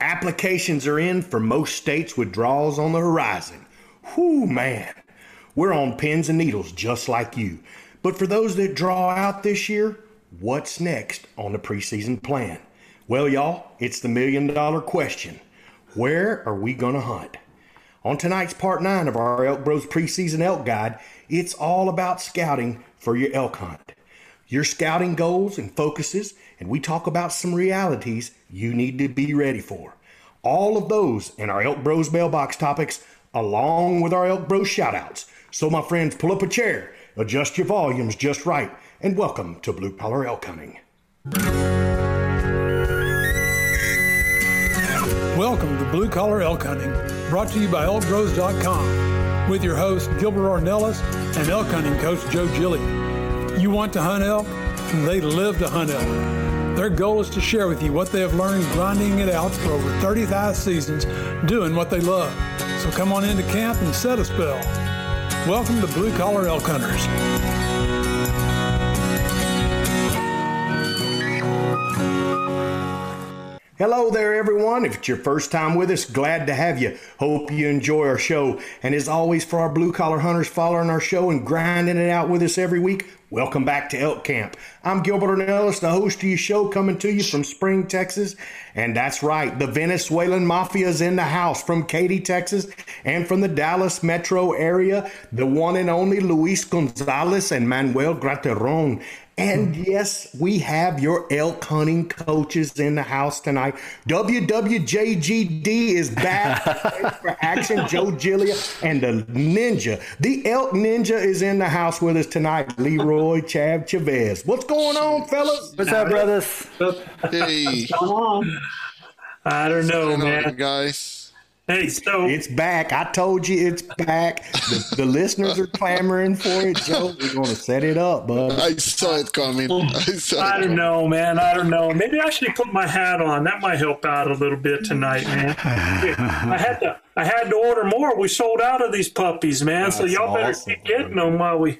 Applications are in for most states with draws on the horizon. Whew, man. We're on pins and needles just like you. But for those that draw out this year, what's next on the preseason plan? Well, y'all, it's the million dollar question. Where are we going to hunt? On tonight's part nine of our Elk Bros preseason elk guide, it's all about scouting for your elk hunt. Your scouting goals and focuses, and we talk about some realities you need to be ready for. All of those in our Elk Bros mailbox topics, along with our Elk Bros shoutouts. So, my friends, pull up a chair, adjust your volumes just right, and welcome to Blue Collar Elk Hunting. Welcome to Blue Collar Elk Hunting, brought to you by elkbros.com with your host Gilbert Ornelas and elk hunting coach Joe Gilia. You want to hunt elk? They live to hunt elk. Their goal is to share with you what they have learned grinding it out for over 35 seasons doing what they love. So come on into camp and set a spell. Welcome to Blue Collar Elk Hunters. Hello there, everyone. If it's your first time with us, glad to have you. Hope you enjoy our show. And as always, for our blue collar hunters following our show and grinding it out with us every week, welcome back to Elk Camp. I'm Gilbert Ornelas, the host of your show, coming to you from Spring, Texas. And that's right, the Venezuelan Mafia is in the house from Katy, Texas, and from the Dallas metro area, the one and only Luis Gonzalez and Manuel Grateron. And mm-hmm. yes, we have your elk hunting coaches in the house tonight. WWJGD is back for action. Joe Gilia and the Ninja. The elk Ninja is in the house with us tonight. Leroy Chav Chavez. What's going on, fellas? What's up, brothers? Hey, What's going on? I don't know, What's going on, man. guys. Hey, so It's back. I told you it's back. The, the listeners are clamoring for it, Joe. We're going to set it up, bud. I saw it coming. I saw I it don't coming. know, man. I don't know. Maybe I should put my hat on. That might help out a little bit tonight, man. I had to. I had to order more. We sold out of these puppies, man. so y'all better awesome, keep getting them while we,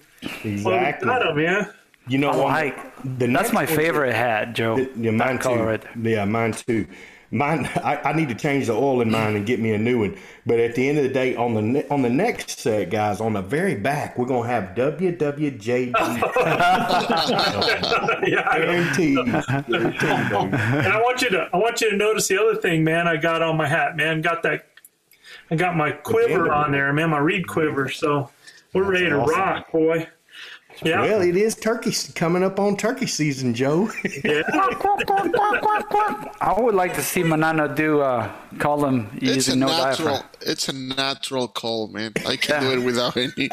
while we got them, yeah. You know I like. The That's my favorite hat, Joe. Yeah, mine that color too. right there. Yeah, mine too. Mine, I, I need to change the oil in mine and get me a new one. But at the end of the day, on the on the next set, guys, on the very back, we're gonna have WWJD yeah. I know. guaranteed. Guaranteed. And I want you to. I want you to notice the other thing, man. I got on my hat, man. Got that. I got my quiver on there, man. My reed quiver. So we're ready to awesome. rock, boy. Yeah. Well, it is turkey coming up on turkey season, Joe. yeah. I would like to see Manana do uh, call them It's a no natural. diaphragm. It's a natural call, man. I can Yeah. do it without any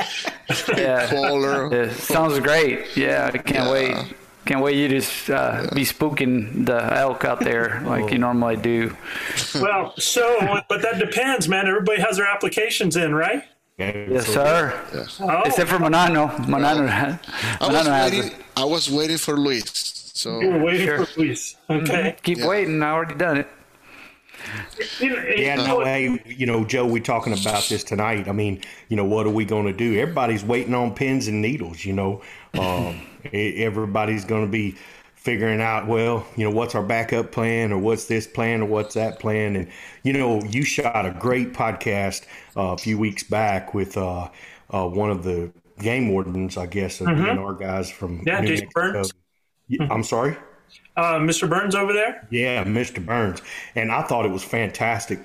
Yeah. collar. It sounds great. Yeah, I can't Yeah. wait. Can't wait you to uh, be spooking the elk out there like you normally do. Well, so but that depends, man. Everybody has their applications in, right? Yes, sir. Oh, Except for Manano. Manano, I was has waiting. I was waiting for Luis. So you were waiting Sure. for Luis. Okay. Keep waiting. I already done it. Yeah, no, hey, you know, Joe, we're talking about this tonight. I mean, you know, what are we going to do? Everybody's waiting on pins and needles, you know. Um, everybody's going to be figuring out, well, you know, what's our backup plan or what's this plan or what's that plan. And, you know, you shot a great podcast uh, a few weeks back with uh, uh, one of the game wardens, I guess, of the DNR guys from Mm-hmm. Yeah, New Jason Mexico. Burns. I'm sorry? uh, Mr. Burns over there. Yeah, Mr. Burns. And I thought it was fantastic.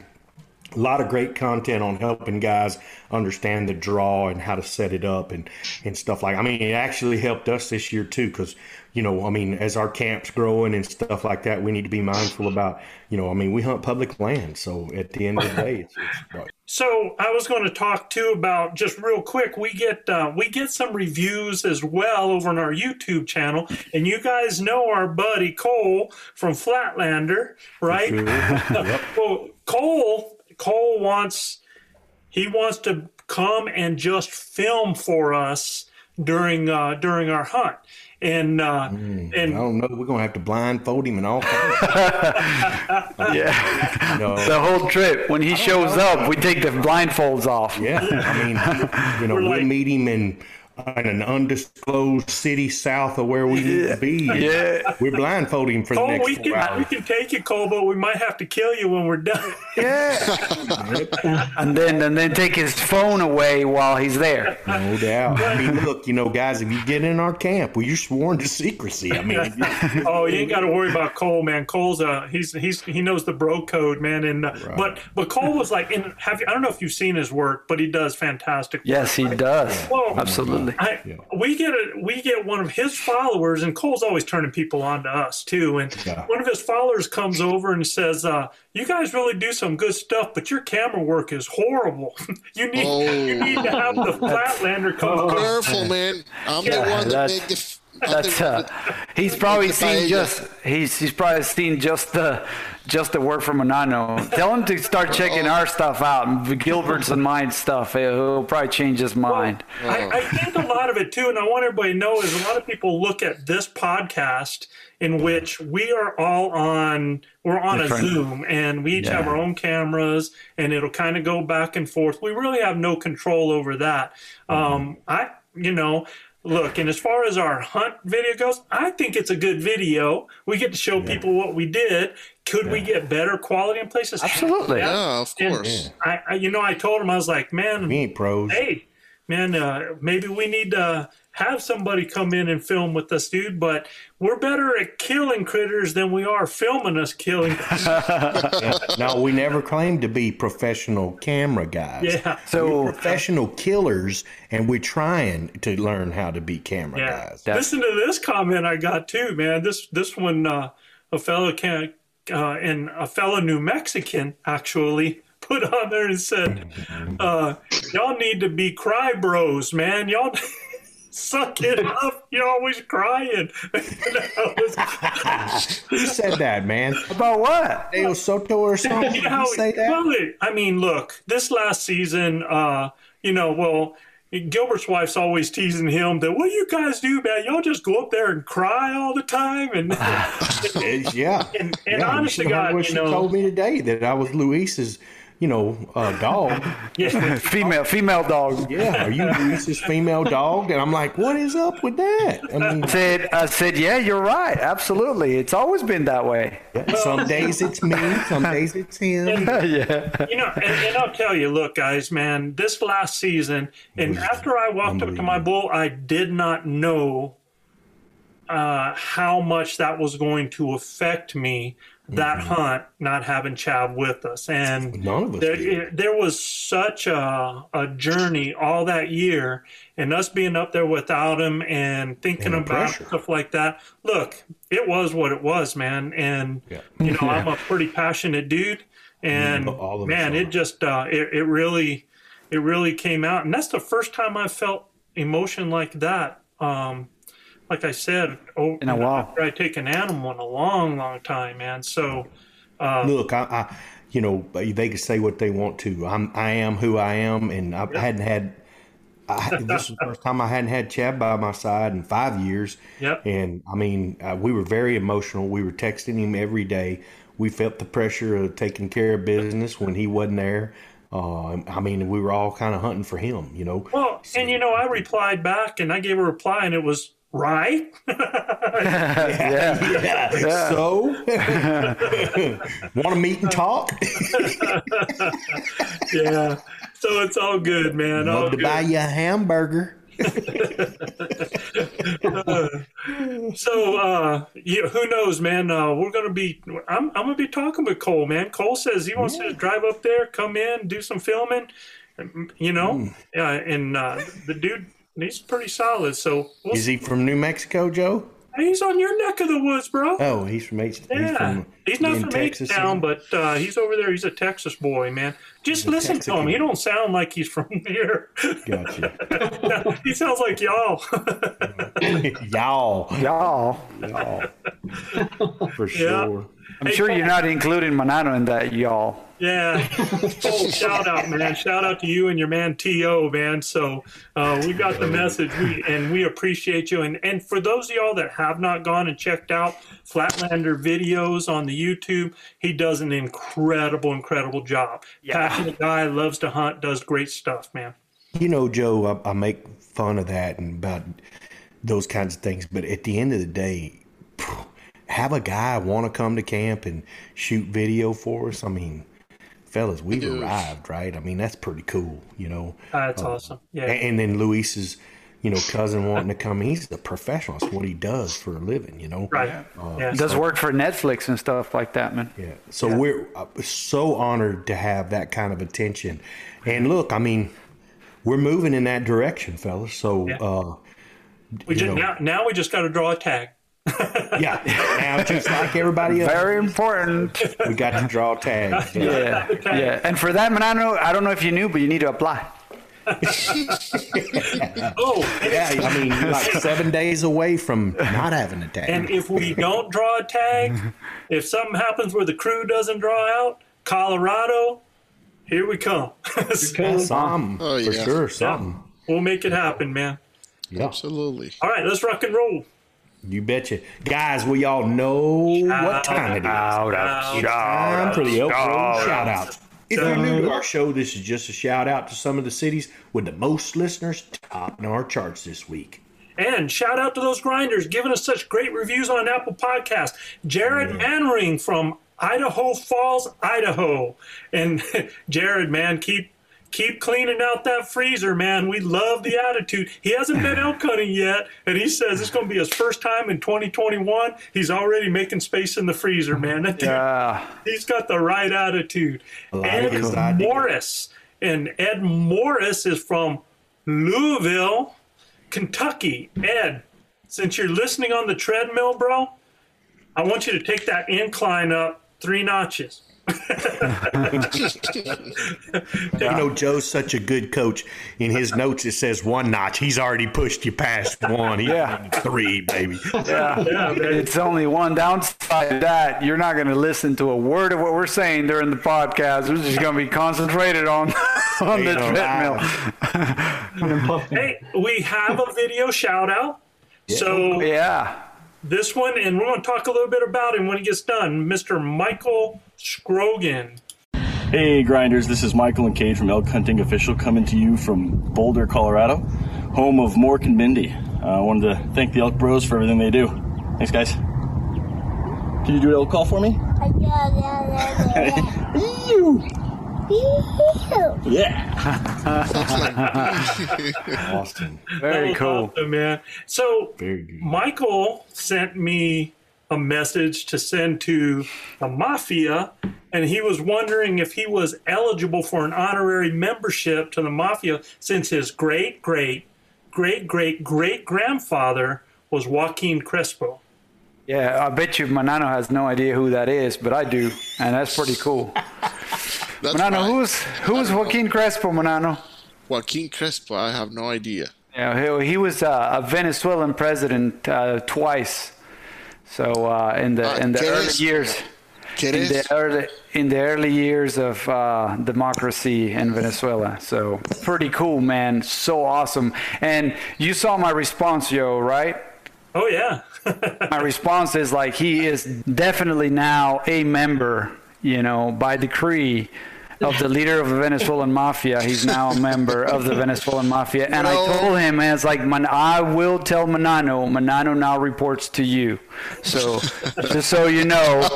A lot of great content on helping guys understand the draw and how to set it up and, and stuff like I mean, it actually helped us this year too because, you know, I mean, as our camp's growing and stuff like that, we need to be mindful about, you know, I mean, we hunt public land. So at the end of the day, it's, it's So I was going to talk too about just real quick. We get uh, we get some reviews as well over on our YouTube channel, and you guys know our buddy Cole from Flatlander, right? Yep. well, Cole Cole wants he wants to come and just film for us during uh, during our hunt, and uh, I and don't know. We're going to have to blindfold him and all kinds Yeah. you know. the whole trip. When he shows up, we take the blindfolds off. Yeah, I mean, you know, We're we'll like- meet him in, in an undisclosed city south of where we need to be. Yeah. We're blindfolding him for the Cole, next we four can we can take you, Cole, but we might have to kill you when we're done. Yeah. And then and then take his phone away while he's there. No doubt. I mean, look, you know, guys, if you get in our camp, well, you're sworn to secrecy. I mean, Oh, you ain't got to worry about Cole, man. Cole's uh, he's he's he knows the bro code, man. And uh, but but Cole was like, in have you, I don't know if you've seen his work, but he does fantastic. work. Yes, he does. Well, Absolutely. I, we get a we get one of his followers, and Cole's always turning people on to us too. And Yeah. one of his followers comes over and says, uh, "You guys really do some good stuff, but your camera work is horrible. you need you need to have the Flatlander come." over." careful, man. I'm Yeah, the one that that's- the. f- I'm That's uh, he's probably seen just he's he's probably seen just the just the work from Monano. Tell him to start checking our stuff out, Gilbert's and mine stuff. He'll probably change his mind. I, I think a lot of it too, and I want everybody to know is a lot of people look at this podcast in which we are all on we're on Different. a Zoom and we each have our own cameras and it'll kind of go back and forth. We really have no control over that. Um, I you know. Look, and as far as our hunt video goes, I think it's a good video. We get to show people what we did. Could we get better quality in places? Absolutely. Yeah, of And course. I, I, you know, I told him I was like, man, we ain't pros. hey, man, uh, maybe we need to have somebody come in and film with us, dude. But we're better at killing critters than we are filming us killing. No, we never claimed to be professional camera guys. yeah. So Professional killers, and we're trying to learn how to be camera Yeah. guys. Listen to this comment I got too, man. This this one, uh, a fellow can, uh, and a fellow New Mexican actually put on there and said, uh, "Y'all need to be cry bros, man. Y'all." Suck it up. You're always crying. That was- Who said that, man? about what? Dale Soto or something? Did you know, say that? well, I mean, look, this last season, uh, you know, well, Gilbert's wife's always teasing him that what do you guys do, man? Y'all just go up there and cry all the time, and yeah. and, and yeah, honest you to should have heard God, what you she know, told me today that I was Luis's, you know, uh, dog. yeah, Female female dog. Yeah, are you Luis's female dog? And I'm like, what is up with that? I mean, I said I said, yeah, you're right. Absolutely. It's always been that way. some days it's me, some days it's him. yeah. you know, and, and I'll tell you, look, guys, man, this last season, and after I walked up to my bull, I did not know uh, how much that was going to affect me. That hunt, not having Chav with us, and None of us there, did. there was such a, a journey all that year, and us being up there without him and thinking And about pressure. stuff like that. Look, it was what it was, man. And Yeah. you know, I'm a pretty passionate dude, and Mm, all man, it just uh, it, it really it really came out, and that's the first time I felt emotion like that. Um, like I said, oh, In a while. after I take an animal in a long, long time, man. So, uh, Look, I, I, you know, they can say what they want to. I'm, I am who I am, and I hadn't had. I, this is the first time I hadn't had Chad by my side in five years. Yep. And I mean, uh, we were very emotional. We were texting him every day. We felt the pressure of taking care of business when he wasn't there. Uh, I mean, we were all kind of hunting for him, you know. well, and you know, I replied back, and I gave a reply, and it was right. yeah. Yeah. So, want to meet and talk? yeah. So it's all good, man. All Love to good. buy you a hamburger. So, uh, yeah, who knows, man? Uh, we're gonna be. I'm, I'm gonna be talking with Cole, man. Cole says he wants to drive up there, come in, do some filming. You know, Mm. yeah, and uh, the dude, he's pretty solid. So we'll Is he from New Mexico, Joe? He's on your neck of the woods, bro. Oh, he's from H. yeah, He's, from, he's not from Texas. H-Town, but uh, he's over there. He's a Texas boy, man. Just listen to him. He don't sound like he's from here. Gotcha. he sounds like y'all. Y'all, Y'all. y'all, for Yeah. Sure. I'm Hey, sure Cole. you're not including Manano in that, y'all. Yeah. Oh, shout out, man. Shout out to you and your man T.O., man. So uh, we got the message we, and we appreciate you. And, and for those of y'all that have not gone and checked out Flatlander videos on the YouTube, he does an incredible, incredible job. Passionate guy, loves to hunt, does great stuff, man. You know, Joe, I, I make fun of that and about those kinds of things, but at the end of the day, have a guy want to come to camp and shoot video for us. I mean, fellas, we've Dude. arrived, right? I mean, that's pretty cool, you know. That's awesome. Yeah. A- And then Luis's, you know, cousin wanting to come. He's a professional. That's what he does for a living, you know. right. yeah. Does work for Netflix and stuff like that, man. Yeah. So we're uh, so honored to have that kind of attention. And look, I mean, we're moving in that direction, fellas. So, Yeah. uh, we just, know. now, now we just got to draw a tag. yeah. Now, just like everybody else, Very important. we got to draw tags. Yeah, yeah. And for that, Manano, I know I don't know if you knew, but you need to apply. Oh, Yeah. I mean, you're like seven days away from not having a tag. And if we don't draw a tag, if something happens where the crew doesn't draw out, Colorado, here we come. something Oh, for sure. Something. we'll make it happen, man. Yeah. Absolutely. All right, let's rock and roll. You betcha, guys. We all know what time it is. Shout out, It's shout time out, for the Elk shout Road shout out. out. If you're new to our show, this is just a shout out to some of the cities with the most listeners topping our charts this week. And shout out to those grinders giving us such great reviews on Apple Podcast. Jared Manring from Idaho Falls, Idaho. And Jared, man, keep keep cleaning out that freezer, man. We love the attitude. He hasn't been elk hunting yet, and he says it's going to be his first time in 2021. He's already making space in the freezer, man. That dude- Yeah. He's got the right attitude. like Ed. Morris. And Ed Morris is from Louisville, Kentucky. Ed, since you're listening on the treadmill, bro, I want you to take that incline up three notches. You know, Joe's such a good coach. In his notes, it says one notch. He's already pushed you past one. He's Yeah. three, baby. Yeah. Yeah. It's only one downside to that. You're not going to listen to a word of what we're saying during the podcast. We're just going to be concentrated on on the Ain't no treadmill. Hey, we have a video shout out. So Yeah. This one, and we're going to talk a little bit about him when he gets done. Mr. Michael Scrogan. Hey grinders, this is Michael and Cade from Elk Hunting Official coming to you from Boulder, Colorado, home of Mork and Mindy. Uh, I wanted to thank the Elk Bros for everything they do. Thanks, guys. Can you do an elk call for me? Yeah. Austin. Very That was cool. awesome, man. So Michael sent me a message to send to the mafia, and he was wondering if he was eligible for an honorary membership to the mafia since his great great great great great grandfather was Joaquin Crespo. Yeah, I bet you Manano has no idea who that is, but I do, and that's pretty cool. That's Manano, right. who's who's Joaquin Crespo, Manano? Joaquin Crespo? I have no idea. Yeah, he, he was uh, a Venezuelan president uh, twice. So uh, in the Uh, in the early es? years, ¿Qué in the early in the early years of uh, democracy in Venezuela. So pretty cool, man. So awesome. And you saw my response, yo, right? Oh yeah. my response is like he is definitely now a member, you know, by decree of the leader of the Venezuelan mafia. He's now a member of the Venezuelan mafia. And I told him, man, it's like, man, I will tell Manano. Manano now reports to you. So just so you know,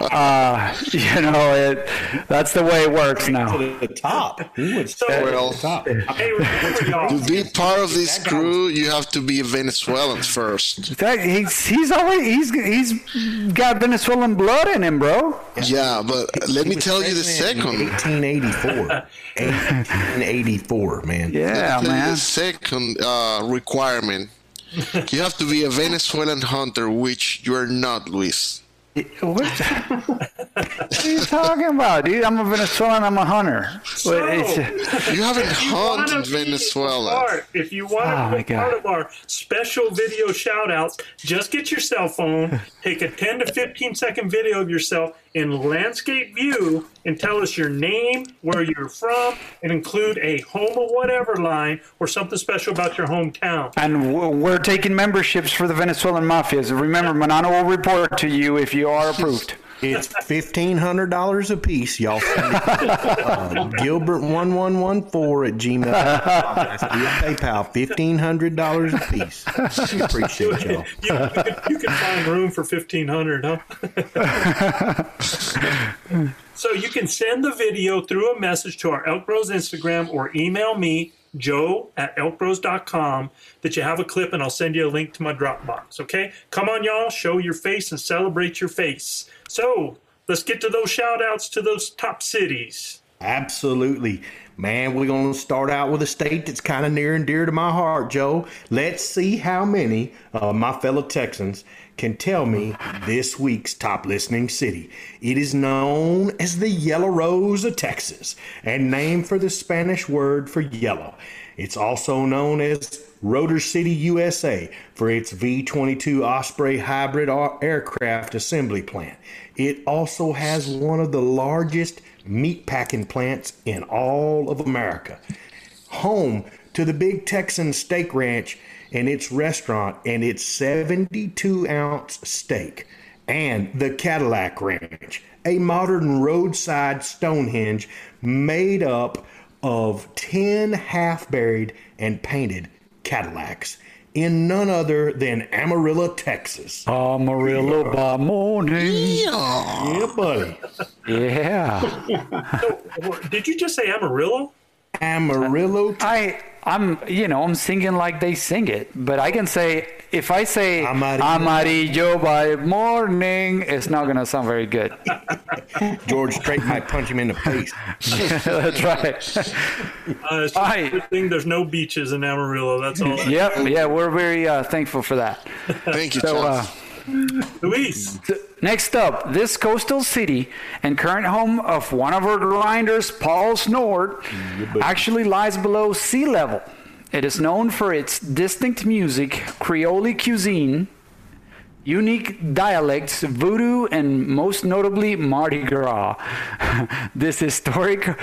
uh, you know, it, that's the way it works now. To the top. He went So, Well, to the top. hey, remember y'all. To be part of this crew, you have to be a Venezuelan first. That- He's, he's always he's he's got Venezuelan blood in him, bro. Yeah, but let me tell you the second. 1884. 1884, man. Yeah, Let me tell you man. the second uh, requirement. You have to be a Venezuelan hunter, which you are not, Luis. What, what are you talking about, dude? I'm a Venezuelan. I'm a hunter. So, But it's- You haven't if you wanna hunted Venezuela. part- if you want Oh, to my be part of our special video shout outs, just get your cell phone, take a 10 to 15 second video of yourself in landscape view, and tell us your name, where you're from, and include a home or whatever line or something special about your hometown. and we're taking memberships for the Venezuelan mafias. Remember, Manano will report to you if you are approved. It's fifteen hundred dollars a piece, y'all. Send it to, uh, Gilbert one one one four at gmail. That's PayPal. Fifteen hundred dollars a piece. We appreciate y'all. You, you, could, you could find room for 1500 huh? so you can send the video through a message to our Elk Bros Instagram or email me, joe at elkbros.com, that you have a clip and I'll send you a link to my Dropbox. Okay? Come on, y'all. Show your face and celebrate your face. So let's get to those shout outs to those top cities. Absolutely. Man, we're going to start out with a state that's kind of near and dear to my heart, Joe. Let's see how many of my fellow Texans can tell me this week's top listening city. It is known as the Yellow Rose of Texas and named for the Spanish word for yellow. It's also known as Rotor City, USA, for its V 22 Osprey hybrid aircraft assembly plant. It also has one of the largest meatpacking plants in all of America. Home to the Big Texan Steak Ranch and its restaurant and its 72 ounce steak, and the Cadillac Ranch, a modern roadside Stonehenge made up of 10 half buried and painted Cadillacs in none other than Amarillo, Texas. Amarillo by morning. Yeah, buddy. Yeah. So, did you just say Amarillo? Amarillo. I I'm you know I'm singing like they sing it, but I can say if I say Amarillo. Amarillo by morning, it's not gonna sound very good. George Strait might punch him in the face. That's right. Uh, it's just Aye. good thing there's no beaches in Amarillo. That's all. Yep, yeah, we're very uh, thankful for that. Thank you, So, uh, Charles. Luis. next up, this coastal city and current home of one of our grinders, Paul Snort, actually lies below sea level. It is known for its distinct music, Creole cuisine, unique dialects, voodoo, and most notably Mardi Gras. this historic,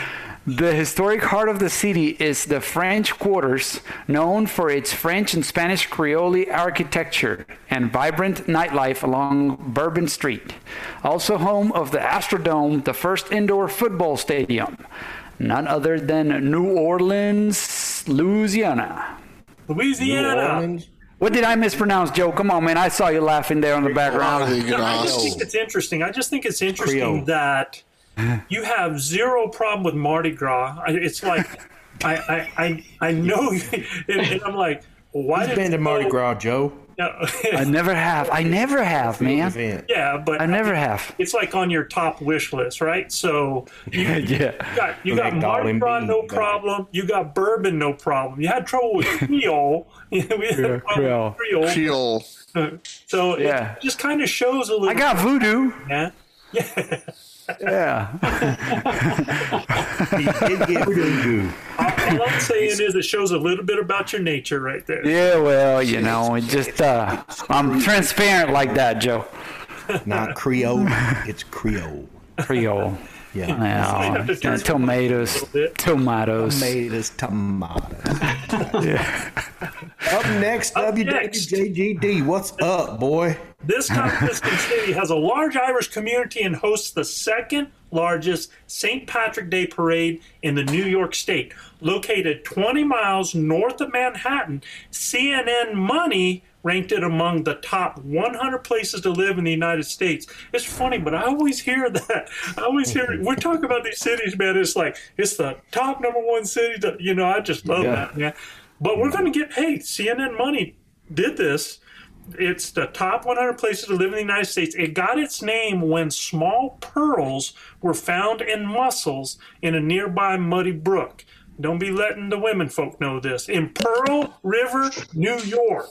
the historic heart of the city is the French Quarters, known for its French and Spanish Creole architecture and vibrant nightlife along Bourbon Street. Also home of the Astrodome, the first indoor football stadium. None other than New Orleans, Louisiana. Louisiana. Orleans. What did I mispronounce, Joe? Come on, man. I saw you laughing there in the background. Mardi I just think it's interesting. I just think it's interesting Creole. that you have zero problem with Mardi Gras. It's like I, I, I, I know, and, and I'm like, well, why He's did been to Mardi Gras, Joe. No. I never have. I never have, man. Yeah, but I never have. It's like on your top wish list, right? So you, Yeah. you got you got Mardi Gras, no got it. problem. You got bourbon, no problem. You had trouble with Creole. we had a problem with Creole. Creole. So Yeah. it just kind of shows a little. I got voodoo. Yeah. Yeah. He did get voodoo. I'll, all I'm saying is it shows a little bit about your nature right there. Yeah, well, you know, it just uh, I'm transparent like that, Joe. Not Creole, it's Creole. Creole. Yeah. Yeah, have to turn it tomatoes, a little bit. tomatoes. Tomatoes, tomatoes. Yeah. Up next, Up next. What's up, boy? This Conquesting City has a large Irish community and hosts the second largest St. Patrick Day parade in the New York State. Located 20 miles north of Manhattan, CNN Money ranked it among the top 100 places to live in the United States. It's funny, but I always hear that. I always hear we're talking about these cities, man. It's like it's the top number one city. To, you know, I just love Yeah. that, man. But we're going to get hey, CNN Money did this. It's the top 100 places to live in the United States. It got its name when small pearls were found in mussels in a nearby muddy brook. Don't be letting the women folk know this. In Pearl River, New York.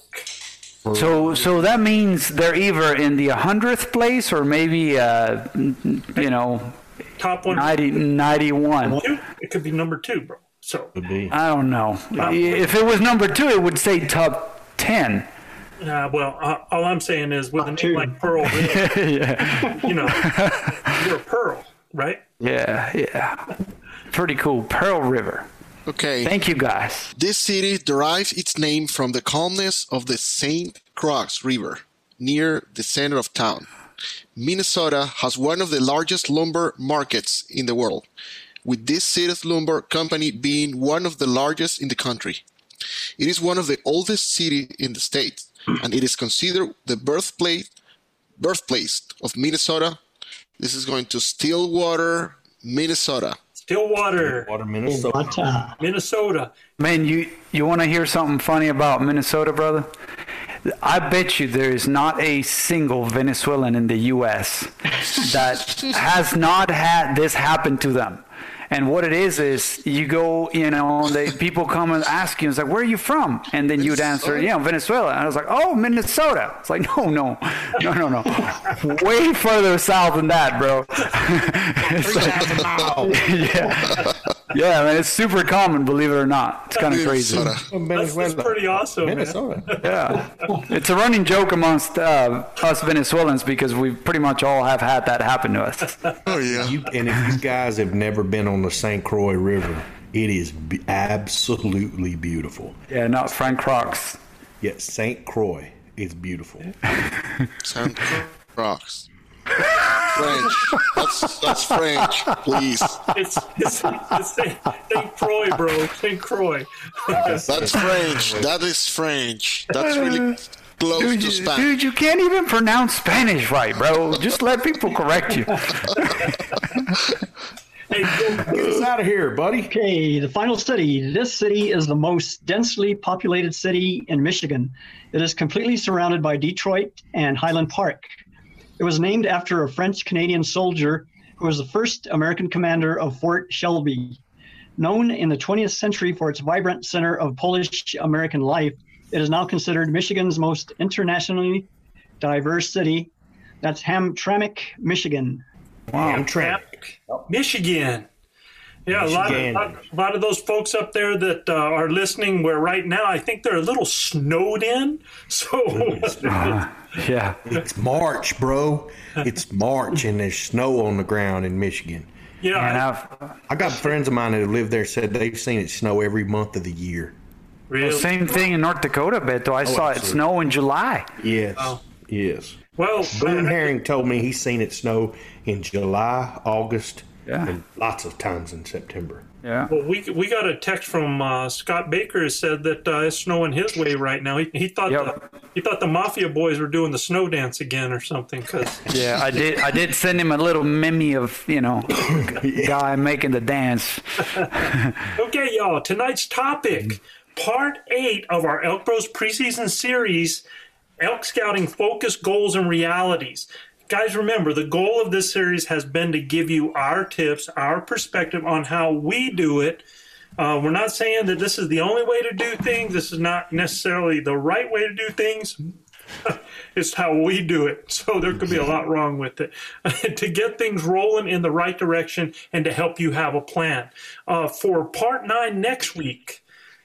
So, so that means they're either in the hundredth place or maybe, uh, you know, Top one. 90, 91. Two? It could be number two, bro. So, I don't know. If it was number two, it would say top ten. uh, well, uh, all I'm saying is with a name two. like Pearl River, yeah, you know, you're a pearl, right? yeah, yeah. Pretty cool. Pearl River. Okay. Thank you, guys. This city derives its name from the calmness of the St. Croix River near the center of town. Minnesota has one of the largest lumber markets in the world, with this city's lumber company being one of the largest in the country. It is one of the oldest cities in the state, and it is considered the birthplace birthplace of Minnesota. This is going to Stillwater, Minnesota. Stillwater, Water, Minnesota. But, Minnesota. Man, you you want to hear something funny about Minnesota, brother? I bet you there is not a single Venezuelan in the U.S. that has not had this happen to them. And what it is is you go, you know, they people come and ask you, it's like, where are you from? And then you'd answer, you know, Venezuela. And I was like, oh, Minnesota. It's like, no, no, no, no, no, way further south than that, bro. It's like- yeah, yeah, man, it's super common, believe it or not. It's kind of crazy. That's, that's pretty awesome, man. Minnesota. Yeah, it's a running joke amongst uh, us Venezuelans because we pretty much all have had that happen to us. Oh yeah. You, and if you guys have never been on the St. Croix River, it is be- absolutely beautiful. Yeah, not Frank Crocs. Yes, St. Croix is beautiful. Santa Rocks. French. That's that's French, please. It's, it's, it's St. St. Croix, bro. St. Croix. That's French. That is French. That's really close Dude to Spanish. dude, you can't even pronounce Spanish right, bro. Just let people correct you. Hey, Get us out of here, buddy. Okay, the final city. This city is the most densely populated city in Michigan. It is completely surrounded by Detroit and Highland Park. It was named after a French Canadian soldier who was the first American commander of Fort Shelby. Known in the 20th century for its vibrant center of Polish American life, it is now considered Michigan's most internationally diverse city. That's Hamtramck, Michigan. Amtrak. Michigan. Yeah, a lot, of, Michigan. lot, lot of those folks up there that uh, are listening, where right now I think they're a little snowed in. So, Yeah, It's March, bro. It's March, and there's snow on the ground in Michigan. Yeah, and yeah, I've, I got friends of mine that live there said they've seen it snow every month of the year. really. same thing in North Dakota, Beto. I saw it snow in July. Yes. Yes. Well, Boone uh, Herring told me he's seen it snow in July, August, Yeah. and lots of times in September. Yeah. well, we we got a text from uh, Scott Baker who said that uh, it's snowing his way right now. He, he thought Yep. the, he thought the Mafia boys were doing the snow dance again or something. Because Yeah, I did. I did send him a little meme of you know, guy making the dance. Okay, y'all, tonight's topic, part eight of our Elk Bros preseason series, Elk Scouting Focus, Goals, and Realities. Guys, remember, the goal of this series has been to give you our tips, our perspective on how we do it. Uh, we're not saying that this is the only way to do things. This is not necessarily the right way to do things. it's how we do it. So there could be a lot wrong with it. to get things rolling in the right direction and to help you have a plan. Uh, for part nine next week,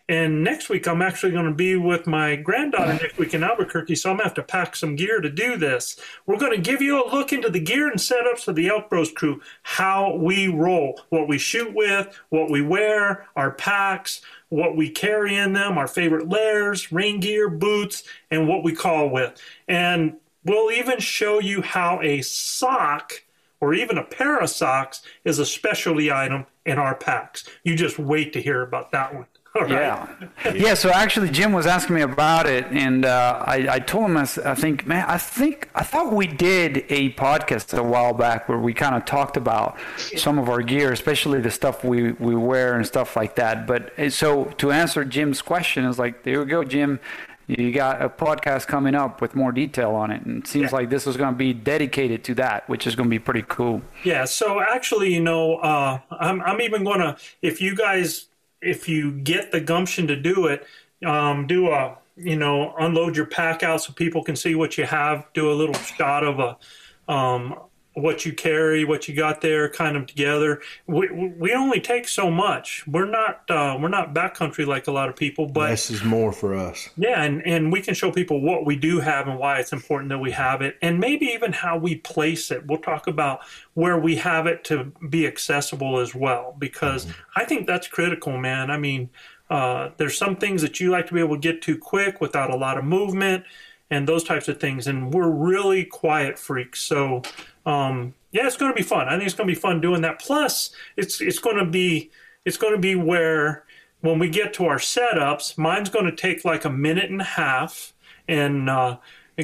and next week, I'm actually going to be with my granddaughter next week in Albuquerque, so I'm going to have to pack some gear to do this. We're going to give you a look into the gear and setups of the Elk Bros crew, how we roll, what we shoot with, what we wear, our packs, what we carry in them, our favorite layers, rain gear, boots, and what we call with. And we'll even show you how a sock or even a pair of socks is a specialty item in our packs. You just wait to hear about that one. All Yeah, yeah. So actually, Jim was asking me about it, and uh, I, I told him I think, man, I think I thought we did a podcast a while back where we kind of talked about some of our gear, especially the stuff we we wear and stuff like that. But uh, so to answer Jim's question is like, there we go, Jim. You got a podcast coming up with more detail on it, and it seems Yeah. like this is going to be dedicated to that, which is going to be pretty cool. Yeah, so actually, you know, uh, I'm I'm even gonna if you guys if you get the gumption to do it, um, do a you know unload your pack out so people can see what you have. Do a little shot of a um, what you carry, what you got there, kind of together. We we only take so much. We're not uh, we're not backcountry like a lot of people, but Less is more for us. yeah, and, and we can show people what we do have and why it's important that we have it, and maybe even how we place it. We'll talk about where we have it to be accessible as well, because I think that's critical, man. I mean, uh, there's some things that you like to be able to get to quick without a lot of movement and those types of things, and we're really quiet freaks. So, um, yeah, it's going to be fun. I think it's going to be fun doing that. Plus, it's it's going to be it's going to be where when we get to our setups, mine's going to take like a minute and a half, and uh,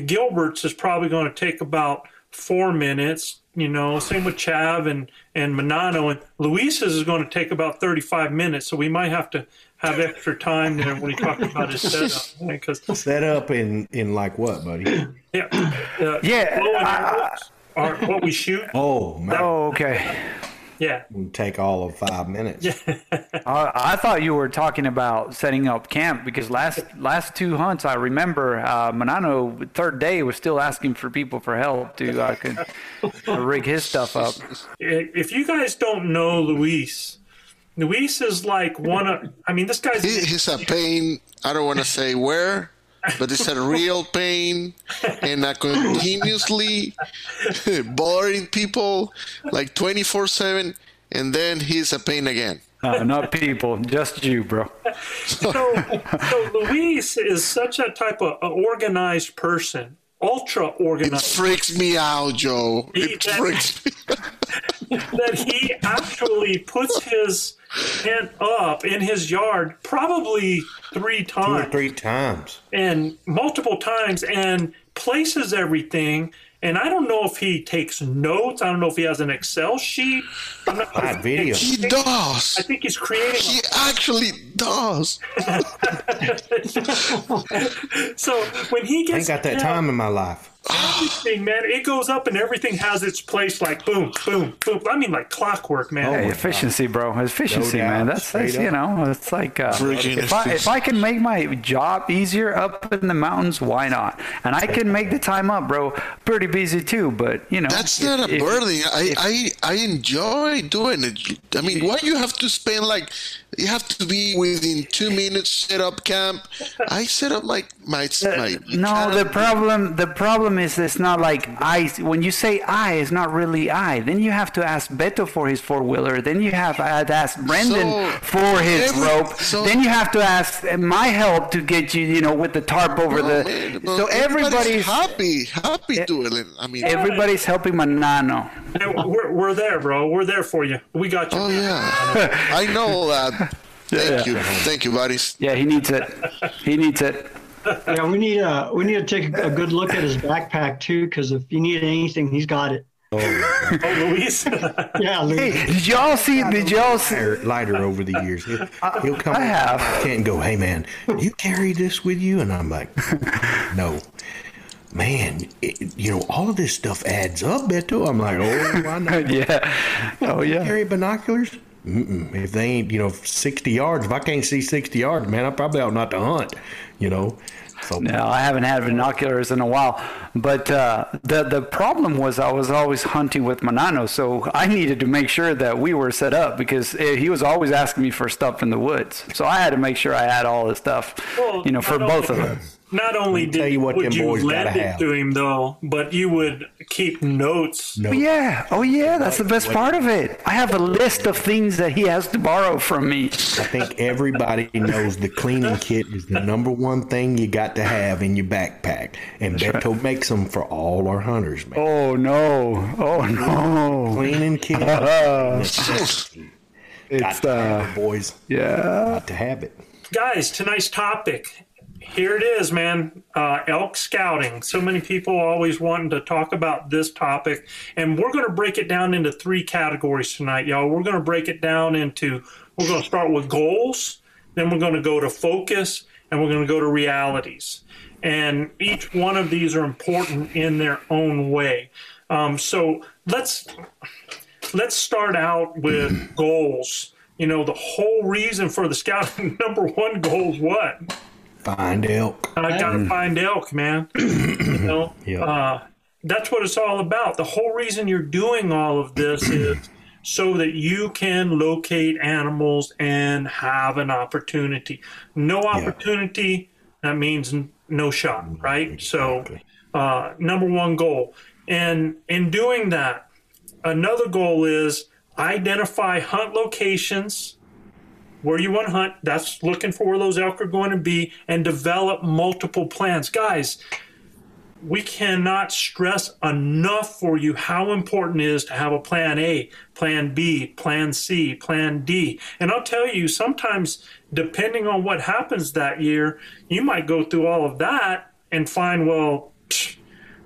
Gilbert's is probably going to take about four minutes. You know, same with Chav and and Manano, and Luis's is going to take about thirty five minutes. So we might have to have extra time there when he talks about his setup because Set up in in like what, buddy? yeah, uh, Yeah, I- arrows what we shoot. Oh man, Oh, okay. Yeah, It'll take all of five minutes. I, I thought you were talking about setting up camp because last last two hunts I remember uh, Manano third day was still asking for people for help to uh, could, to rig his stuff up. if you guys don't know Luis, Luis is like one of. I mean, this guy's. He, he's a pain. I don't want to say where, but it's a real pain and a continuously bothering people like 24 7. And then he's a pain again. Uh, not people, just you, bro. so, so Luis is such a type of organized person, ultra organized. It freaks me out, Joe. He- It freaks me that he actually puts his tent up in his yard probably three times, Two or times. three times. and multiple times and places everything. And I don't know if he takes notes. I don't know if he has an Excel sheet. I'm not, Hot video. He does. I think he's creating. He actually does. so when he gets, I ain't got that down, time in my life. Everything, man, it goes up and everything has its place. Like boom, boom, boom. I mean, like clockwork, man. Hey, efficiency, bro. Efficiency, No man. That's, that's you know, it's like uh, if I if I can make my job easier up in the mountains, why not? And I can make the time up, bro. Pretty busy too, but you know, That's if- not a if- burden. I, I I enjoy doing it. I mean, why you have to spend like you have to be within two minutes set up camp. I set up like my uh, my. No, the problem the problem is it's not like I. When you say I, it's not really I. Then you have to ask Beto for his four wheeler. Then you have uh, to ask Brendan So, for his every- rope. so- then you have to ask my help to get you, you know, with the tarp over the. man, so well, everybody's happy, happy eh, doing it. I mean, everybody's helping Manano. And we're, we're there, bro. We're there for you. We got you. oh yeah, I know that. Thank you, thank you, buddies. Yeah, he needs it. He needs it. Yeah, we need uh we need to take a good look at his backpack too, because if you need anything, he's got it. Oh, Luis. Yeah, Lou. Hey, did y'all see? Did y'all see? Lighter, lighter over the years. He'll, he'll come I have. and go, hey man, you carry this with you? And I'm like, no. Man, it, you know, all of this stuff adds up, Beto. I'm like, oh, I know. Yeah. Oh yeah. carry binoculars? Mm-mm. If they ain't, you know, 60 yards, if I can't see 60 yards, man, I probably ought not to hunt, you know. So No, I haven't had binoculars in a while. But uh, the the problem was I was always hunting with Manano, so I needed to make sure that we were set up because eh, he was always asking me for stuff in the woods. So I had to make sure I had all the stuff, Well, you know, for both of only- them. Not only tell did you what would you lend it have. to him though, but you would keep notes. no, Oh, yeah, oh yeah, that's the best part of it. I have a list of things that he has to borrow from me. I think everybody knows the cleaning kit is the number one thing you got to have in your backpack, and Beto makes them for all our hunters, man. Oh no, oh no. Cleaning kit, necessity. got It's to uh, boys. yeah. Got to have it. Guys, tonight's topic. Here it is, man. Uh, elk scouting. So many people always wanting to talk about this topic, and we're going to break it down into three categories tonight, y'all. We're going to break it down into. We're going to start with goals, then we're going to go to focus, and we're going to go to realities. And each one of these are important in their own way. Um, so let's let's start out with goals. You know, the whole reason for the scouting number one goal is what? Find elk. I gotta find elk, man. you know, Yeah. uh, that's what it's all about. The whole reason you're doing all of this is so that you can locate animals and have an opportunity. No opportunity, that means no shot, right? So, uh, number one goal. And in doing that, another goal is identify hunt locations where you want to hunt. That's looking for where those elk are going to be and develop multiple plans. Guys, we cannot stress enough for you how important it is to have a plan A, plan B, plan C, plan D. And I'll tell you, sometimes, depending on what happens that year, you might go through all of that and find, well, psh,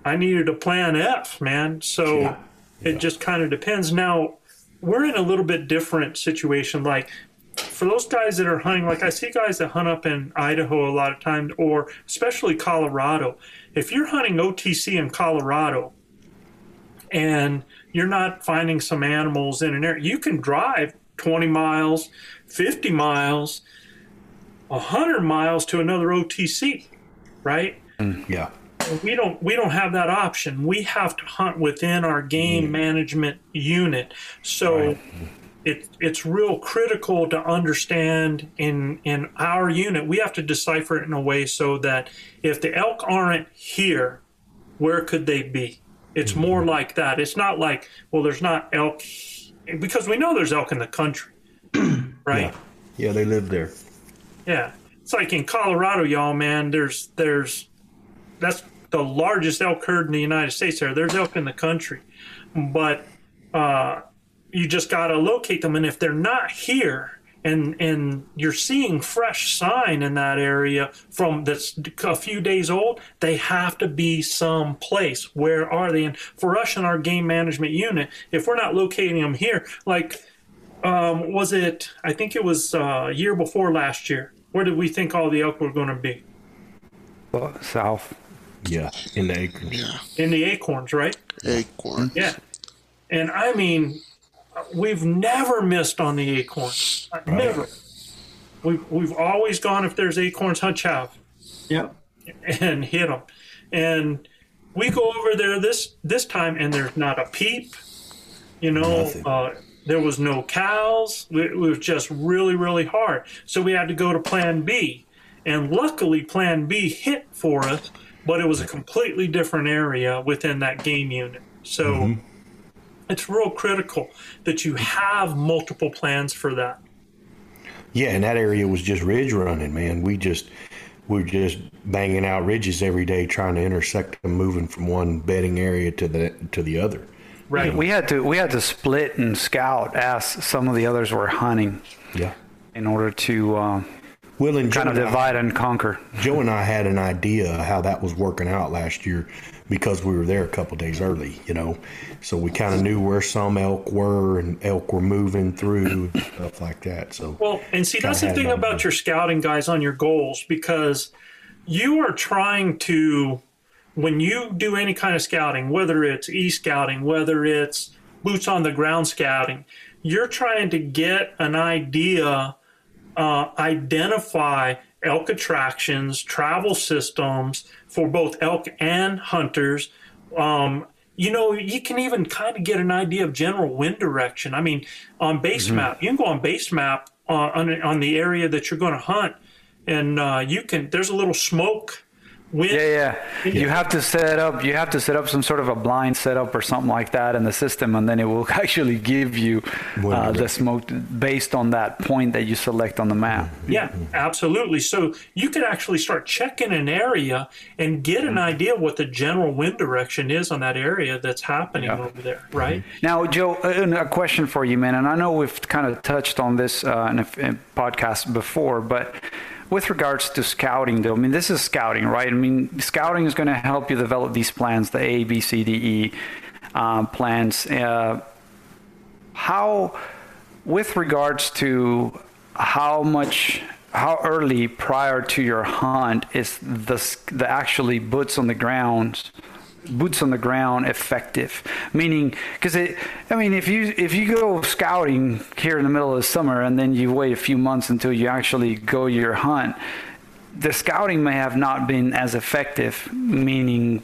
I needed a plan F, man. So it just kind of depends. Now, we're in a little bit different situation. Like, for those guys that are hunting, like I see guys that hunt up in Idaho a lot of times, or especially Colorado. If you're hunting OTC in Colorado and you're not finding some animals in an area, you can drive 20 miles, 50 miles, 100 miles to another OTC, right? Mm, yeah. we don't we don't have that option. We have to hunt within our game mm. management unit. So it it's real critical to understand in in our unit. We have to decipher it in a way so that if the elk aren't here, where could they be? It's more like that. It's not like well, there's not elk because we know there's elk in the country, right? Yeah, they live there. Yeah. It's like in Colorado, y'all, man, there's there's that's the largest elk herd in the United States there. There's elk in the country. But uh you just gotta locate them and if they're not here and and you're seeing fresh sign in that area from that's a few days old, they have to be someplace. Where are they? And for us in our game management unit, if we're not locating them here, like um, was it? I think it was uh, a year before last year. Where did we think all the elk were going to be? Well, south. Yeah, in the acorns Yeah, In the acorns, right? acorn. Yeah. And I mean, we've never missed on the acorns. Never. We've, we've always gone if there's acorns, hunt chav Yep. and hit them. And we go over there this this time, and there's not a peep. You know, uh, there was no cows. It it was just really, really hard. So we had to go to Plan B, and luckily, Plan B hit for us, but it was a completely different area within that game unit. So it's real critical that you have multiple plans for that. Yeah, and that area was just ridge running, man. We just we were just banging out ridges every day, trying to intersect them, moving from one bedding area to the to the other. Right. We had to we had to split and scout as some of the others were hunting Yeah. in order to uh, Will and Joe kind of and I- divide and conquer. Joe and I had an idea how that was working out last year because we were there a couple days early, you know. So we kind of knew where some elk were and elk were moving through and stuff like that. So Well, and see, that's the thing about your scouting guys on your goals because you are trying to, when you do any kind of scouting, whether it's e scouting, whether it's boots on the ground scouting, you're trying to get an idea, uh, identify elk attractions, travel systems for both elk and hunters. Um, you know, you can even kind of get an idea of general wind direction. I mean, on base Mm-hmm. map, you can go on base map uh, on on the area that you're going to hunt, and uh, you can. There's a little smoke. Wind. Yeah, yeah. You have to set up. You have to set up some sort of a blind setup or something like that in the system, and then it will actually give you uh, the smoke based on that point that you select on the map. Yeah, absolutely. So you could actually start checking an area and get an idea what the general wind direction is on that area that's happening over there, right? Now, Joe, uh, a question for you, man. And I know we've kind of touched on this uh, in, a, in a podcast before, but with regards to scouting, though, I mean, this is scouting, right? I mean, scouting is going to help you develop these plans, the A, B, C, D, E um, plans. Uh, how, with regards to how much, how early prior to your hunt is the the actually boots on the ground boots on the ground effective. Meaning because it i mean if you if you go scouting here in the middle of the summer and then you wait a few months until you actually go your hunt the scouting may have not been as effective meaning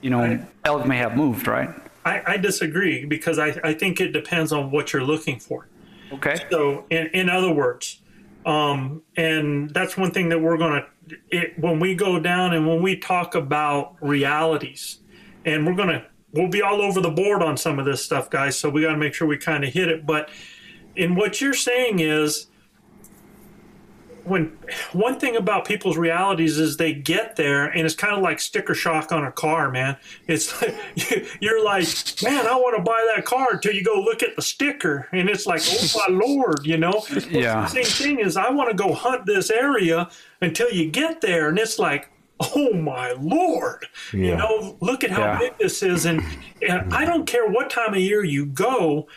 you know elk may have moved right? I, I disagree because I, I think it depends on what you're looking for. okay. So, in, in other words, um, and that's one thing that we're going to, when we go down and when we talk about realities, and we're going to, we'll be all over the board on some of this stuff, guys. So we got to make sure we kind of hit it. But in what you're saying is, when one thing about people's realities is they get there and it's kind of like sticker shock on a car, man. It's like you're like, man, I want to buy that car until you go look at the sticker and it's like, oh my lord, you know. Yeah. Same thing is I want to go hunt this area until you get there and it's like. Oh my lord! You know, look at how Yeah. big this is, and, and I don't care what time of year you go.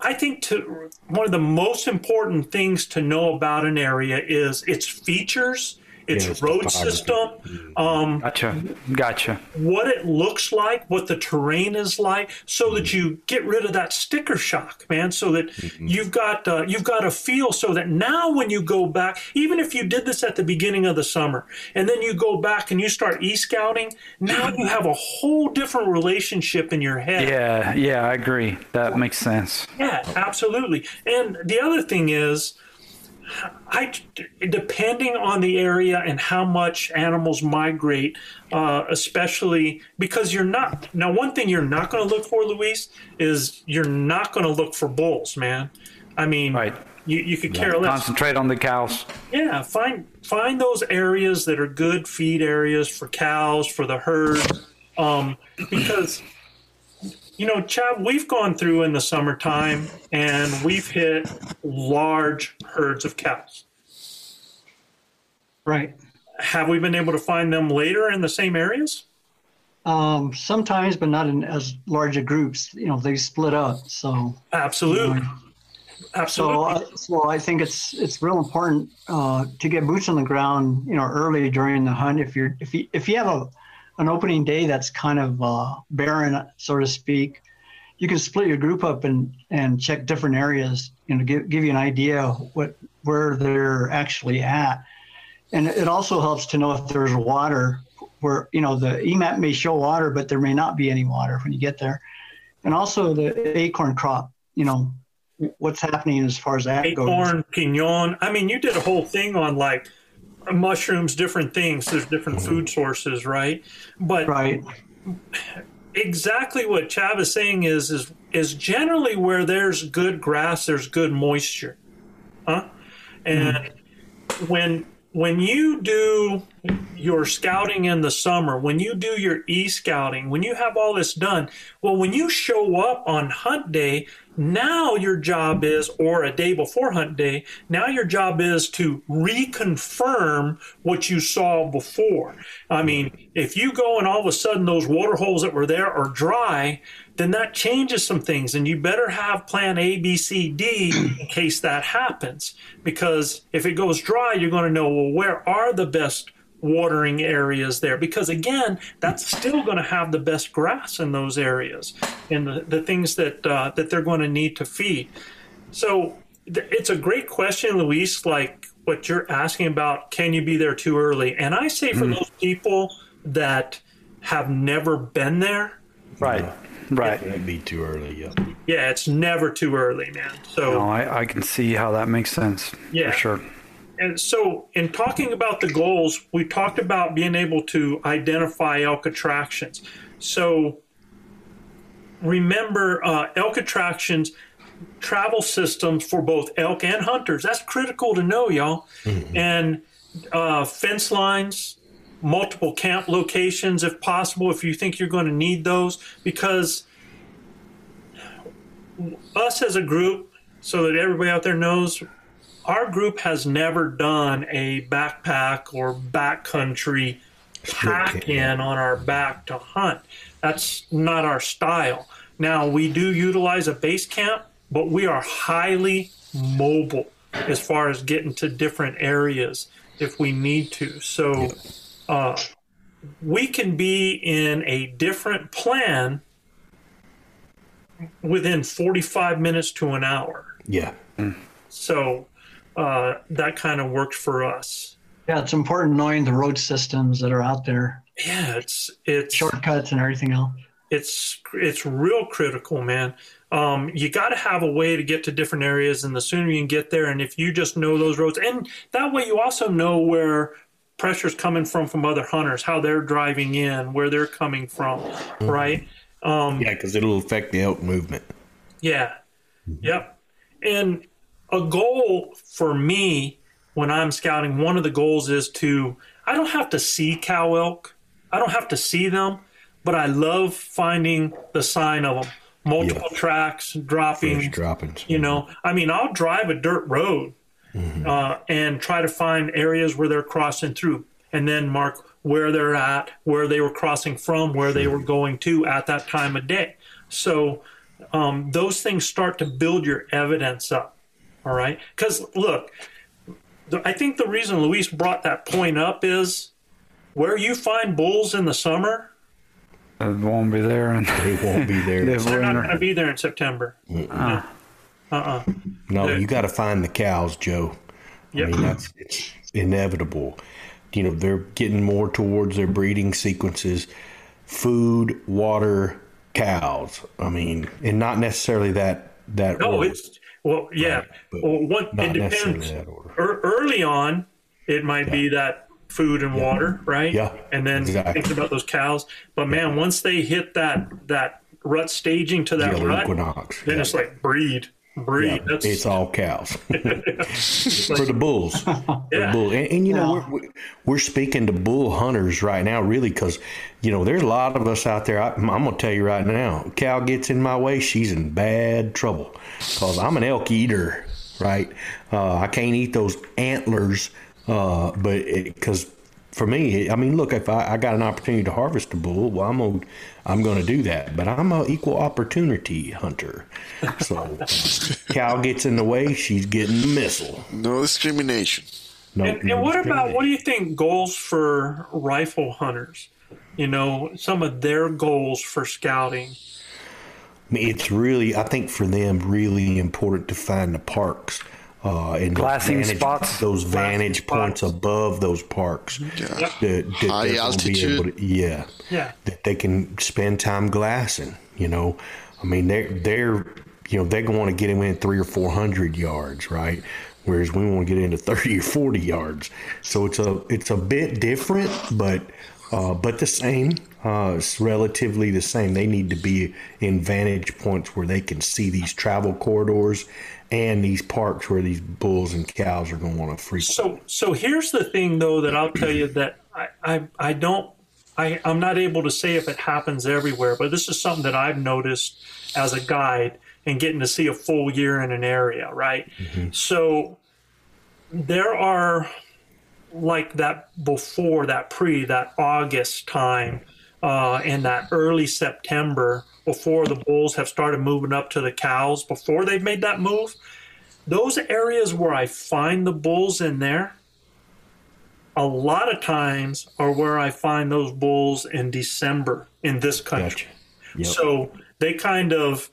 I think to one of the most important things to know about an area is its features, its Yeah, road system, um, gotcha gotcha. what it looks like, what the terrain is like, so that you get rid of that sticker shock, man. So that you've got uh, you've got a feel, so that now when you go back, even if you did this at the beginning of the summer, and then you go back and you start e scouting, now you have a whole different relationship in your head. yeah yeah i agree. That makes sense. Yeah, absolutely. And the other thing is, I depending on the area and how much animals migrate, uh, especially because you're not now. One thing you're not going to look for, Luis, is you're not going to look for bulls, man. I mean, Right. You, you could care less. concentrate on the cows Yeah, find find those areas that are good feed areas for cows for the herd, um, because you know, Chad, we've gone through in the summertime and we've hit large herds of cows. Right. Have we been able to find them later in the same areas? Um, sometimes, but not in as large a groups. You know, they split up. So, Absolutely, so, absolutely. I, so I think it's it's real important uh, to get boots on the ground. You know, early during the hunt. If you're if you if you have a an opening day that's kind of uh, barren, so to speak, you can split your group up and and check different areas. You know, give give you an idea what where they're actually at, and it also helps to know if there's water. Where you know the EMAP may show water, but there may not be any water when you get there, and also the acorn crop. You know, what's happening as far as that goes. Acorn, pinon. I mean, you did a whole thing on like mushrooms, different things. There's different mm-hmm. food sources, right? But Right. exactly what Chav is saying is is is generally where there's good grass, there's good moisture, huh? And mm-hmm. when when you do your scouting in the summer, when you do your e scouting, when you have all this done, well, when you show up on hunt day, now your job is, or a day before hunt day, now your job is to reconfirm what you saw before. I mean, if you go and all of a sudden those water holes that were there are dry, then that changes some things, and you better have plan A, B, C, D in case that happens. Because if it goes dry, you're going to know, well, where are the best watering areas there? Because again, that's still going to have the best grass in those areas and the, the things that uh, that they're going to need to feed. So th- it's a great question, Luis. Like what you're asking about, can you be there too early? And I say for those people that have never been there, Right. Right. That'd be too early. Yeah. yeah, it's never too early, man. So No, I, I can see how that makes sense. Yeah. For sure. And so, in talking about the goals, we talked about being able to identify elk attractions. So, remember, uh, elk attractions, travel systems for both elk and hunters. That's critical to know, y'all. And uh, fence lines, multiple camp locations, if possible, if you think you're going to need those, because us as a group, so that everybody out there knows, our group has never done a backpack or backcountry pack in on our back to hunt. That's not our style. Now, we do utilize a base camp, but we are highly mobile as far as getting to different areas if we need to. So, uh, we can be in a different plan within 45 minutes to an hour. Yeah. So uh, that kind of worked for us. Yeah, it's important knowing the road systems that are out there, Yeah, it's it's shortcuts and everything else. it's it's real critical, man. Um, you got to have a way to get to different areas, and the sooner you can get there, and if you just know those roads, and that way you also know where pressure's coming from from other hunters, how they're driving in, where they're coming from, right? Um, Yeah, because it'll affect the elk movement. Yeah. Yep. And a goal for me when I'm scouting, one of the goals is to, I don't have to see cow elk. I don't have to see them, but I love finding the sign of them. Multiple tracks, dropping, Fresh droppings. you know, I mean, I'll drive a dirt road uh, and try to find areas where they're crossing through and then mark where they're at, where they were crossing from, where they were going to at that time of day. So um, those things start to build your evidence up. All right. Because look, I think the reason Luis brought that point up is where you find bulls in the summer, They won't be there. And They won't be there. They they're not going to be there in September. Uh uh No, you got to find the cows, Joe. Yep. I mean, that's it's inevitable. You know, they're getting more towards their breeding sequences food, water, cows. I mean, and not necessarily that that No, order. it's well, yeah. but well, what it depends. early on, it might be that food and water, right? Yeah, And then exactly. thinking about those cows. But man, once they hit that that rut staging to that Yellow rut, equinox. then yeah. it's like breed, breed. Yeah, That's it's all cows for the bulls. For Yeah. the bull. And, and you know, we're, we're- we're speaking to bull hunters right now, really, because you know there's a lot of us out there. I, I'm gonna tell you right now, cow gets in my way, she's in bad trouble, because I'm an elk eater, right? Uh, I can't eat those antlers, uh, but because for me, I mean, look, if I, I got an opportunity to harvest a bull, well, I'm gonna, I'm going to do that. But I'm an equal opportunity hunter, so cow gets in the way, she's getting the missile. No discrimination. No, and, no and what about what do you think goals for rifle hunters? You know, some of their goals for scouting. I mean, it's really, I think for them, really important to find the parks. Uh, and those Glassing vantage- spots. those vantage points above those parks. Yeah. That, that High they're be altitude. able to- yeah, Yeah. that they can spend time glassing. You know, I mean, they're they're you know they're going to get him in three or four hundred yards, right? Whereas we want to get into thirty or forty yards. So it's a it's a bit different, but uh, but the same. Uh, it's relatively the same. They need to be in vantage points where they can see these travel corridors and these parks where these bulls and cows are going to want to frequent. So so here's the thing though that I'll tell you that I I, I don't I, I'm not able to say if it happens everywhere, but this is something that I've noticed as a guide and getting to see a full year in an area, right? So there are like that before that pre that August time uh, and that early September before the bulls have started moving up to the cows before they've made that move those areas where I find the bulls in there, a lot of times are where I find those bulls in December in this country. Gotcha. Yep. So they kind of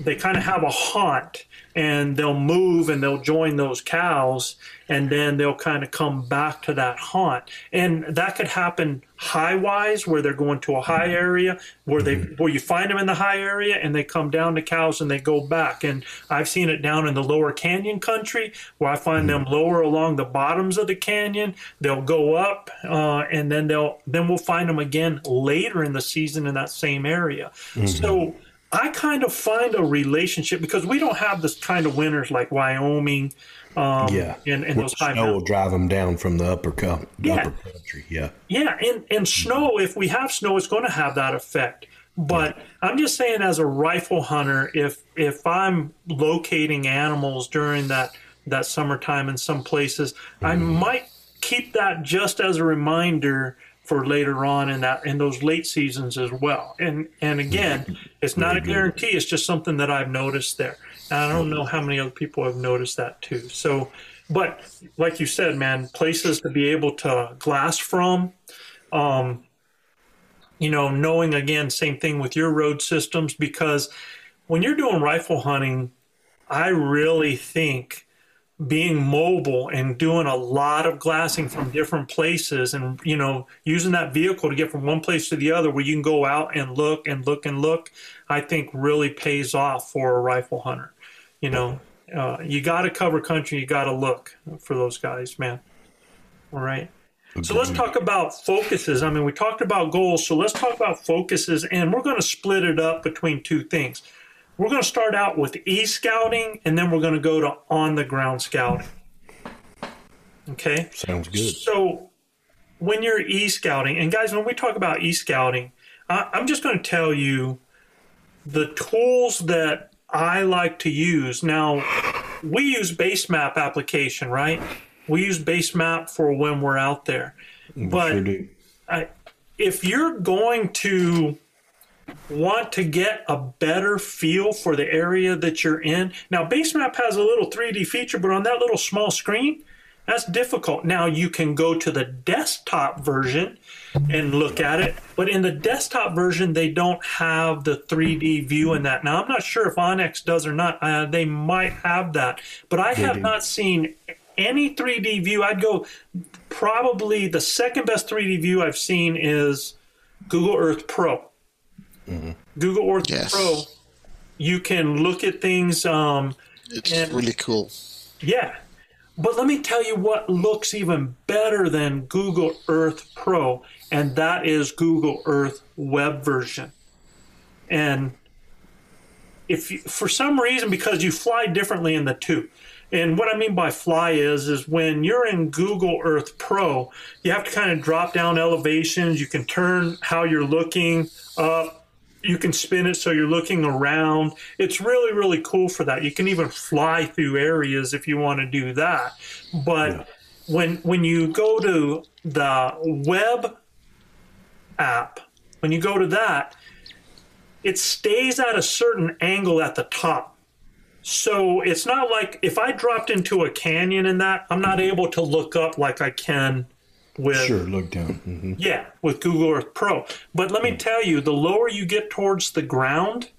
they kind of have a haunt and they'll move and they'll join those cows and then they'll kind of come back to that haunt. And that could happen high wise where they're going to a high mm-hmm. area where they mm-hmm. where you find them in the high area and they come down to cows and they go back. And i've seen it down in the lower canyon country where i find them mm-hmm. lower along the bottoms of the canyon. They'll go up uh, and then they'll then we'll find them again later in the season in that same area. So I kind of find a relationship because we don't have this kind of winters like Wyoming, um, yeah, and, and Where those high snow will drive them down from the upper, co- Yeah. upper country. Yeah, Yeah, and, and snow, if we have snow, it's going to have that effect. But I'm just saying, as a rifle hunter, if if I'm locating animals during that that summertime in some places, I might keep that just as a reminder for later on in that in those late seasons as well. And and again, it's not a guarantee. It's just something that I've noticed there. And I don't know how many other people have noticed that too. So, but like you said, man, places to be able to glass from. Um, you know, knowing again, same thing with your road systems, because when you're doing rifle hunting, I really think being mobile and doing a lot of glassing from different places and, you know, using that vehicle to get from one place to the other where you can go out and look and look and look, I think really pays off for a rifle hunter. You know, uh, you got to cover country, you got to look for those guys, man. All right. So let's talk about focuses. I mean, we talked about goals, so let's talk about focuses, and we're going to split it up between two things. We're going to start out with e scouting, and then we're going to go to on the ground scouting. Okay. sounds good. So when you're e scouting, and guys, when we talk about e scouting, I'm just going to tell you the tools that I like to use. Now, we use base map application, right? We use base map for when we're out there. But sure. I, if you're going to want to get a better feel for the area that you're in, now Basemap has a little 3D feature, but on that little small screen, that's difficult. Now you can go to the desktop version and look at it, but in the desktop version, they don't have the 3D view in that. Now I'm not sure if onX does or not. Uh, they might have that, but I have do. not seen any 3D view. I'd go probably the second best 3D view I've seen is Google Earth Pro. Google Earth Yes. Pro, you can look at things. Um, It's And- really cool. yeah. But let me tell you what looks even better than Google Earth Pro, and that is Google Earth web version. And if you, for some reason, because you fly differently in the two, and what I mean by fly is, is when you're in Google Earth Pro, you have to kind of drop down elevations. You can turn how you're looking up. You can spin it so you're looking around. It's really, really cool for that. You can even fly through areas if you want to do that. But when when you go to the web app, when you go to that, it stays at a certain angle at the top. So it's not like if I dropped into a canyon in that, I'm not able to look up like I can with Sure, look down. hmm yeah, with Google Earth Pro. But let me tell you, the lower you get towards the ground,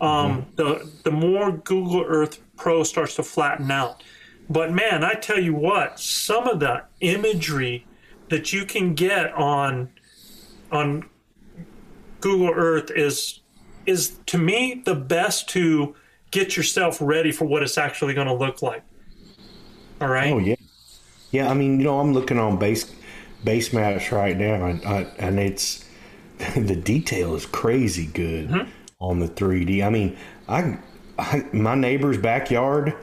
um, the the more Google Earth Pro starts to flatten out. But man, I tell you what, some of the imagery that you can get on on Google Earth is is to me the best to get yourself ready for what it's actually going to look like. All right. Oh yeah, yeah. I mean, you know, I'm looking on base base maps right now, and I, and it's the detail is crazy good Mm-hmm. on the 3D. I mean, I, I my neighbor's backyard.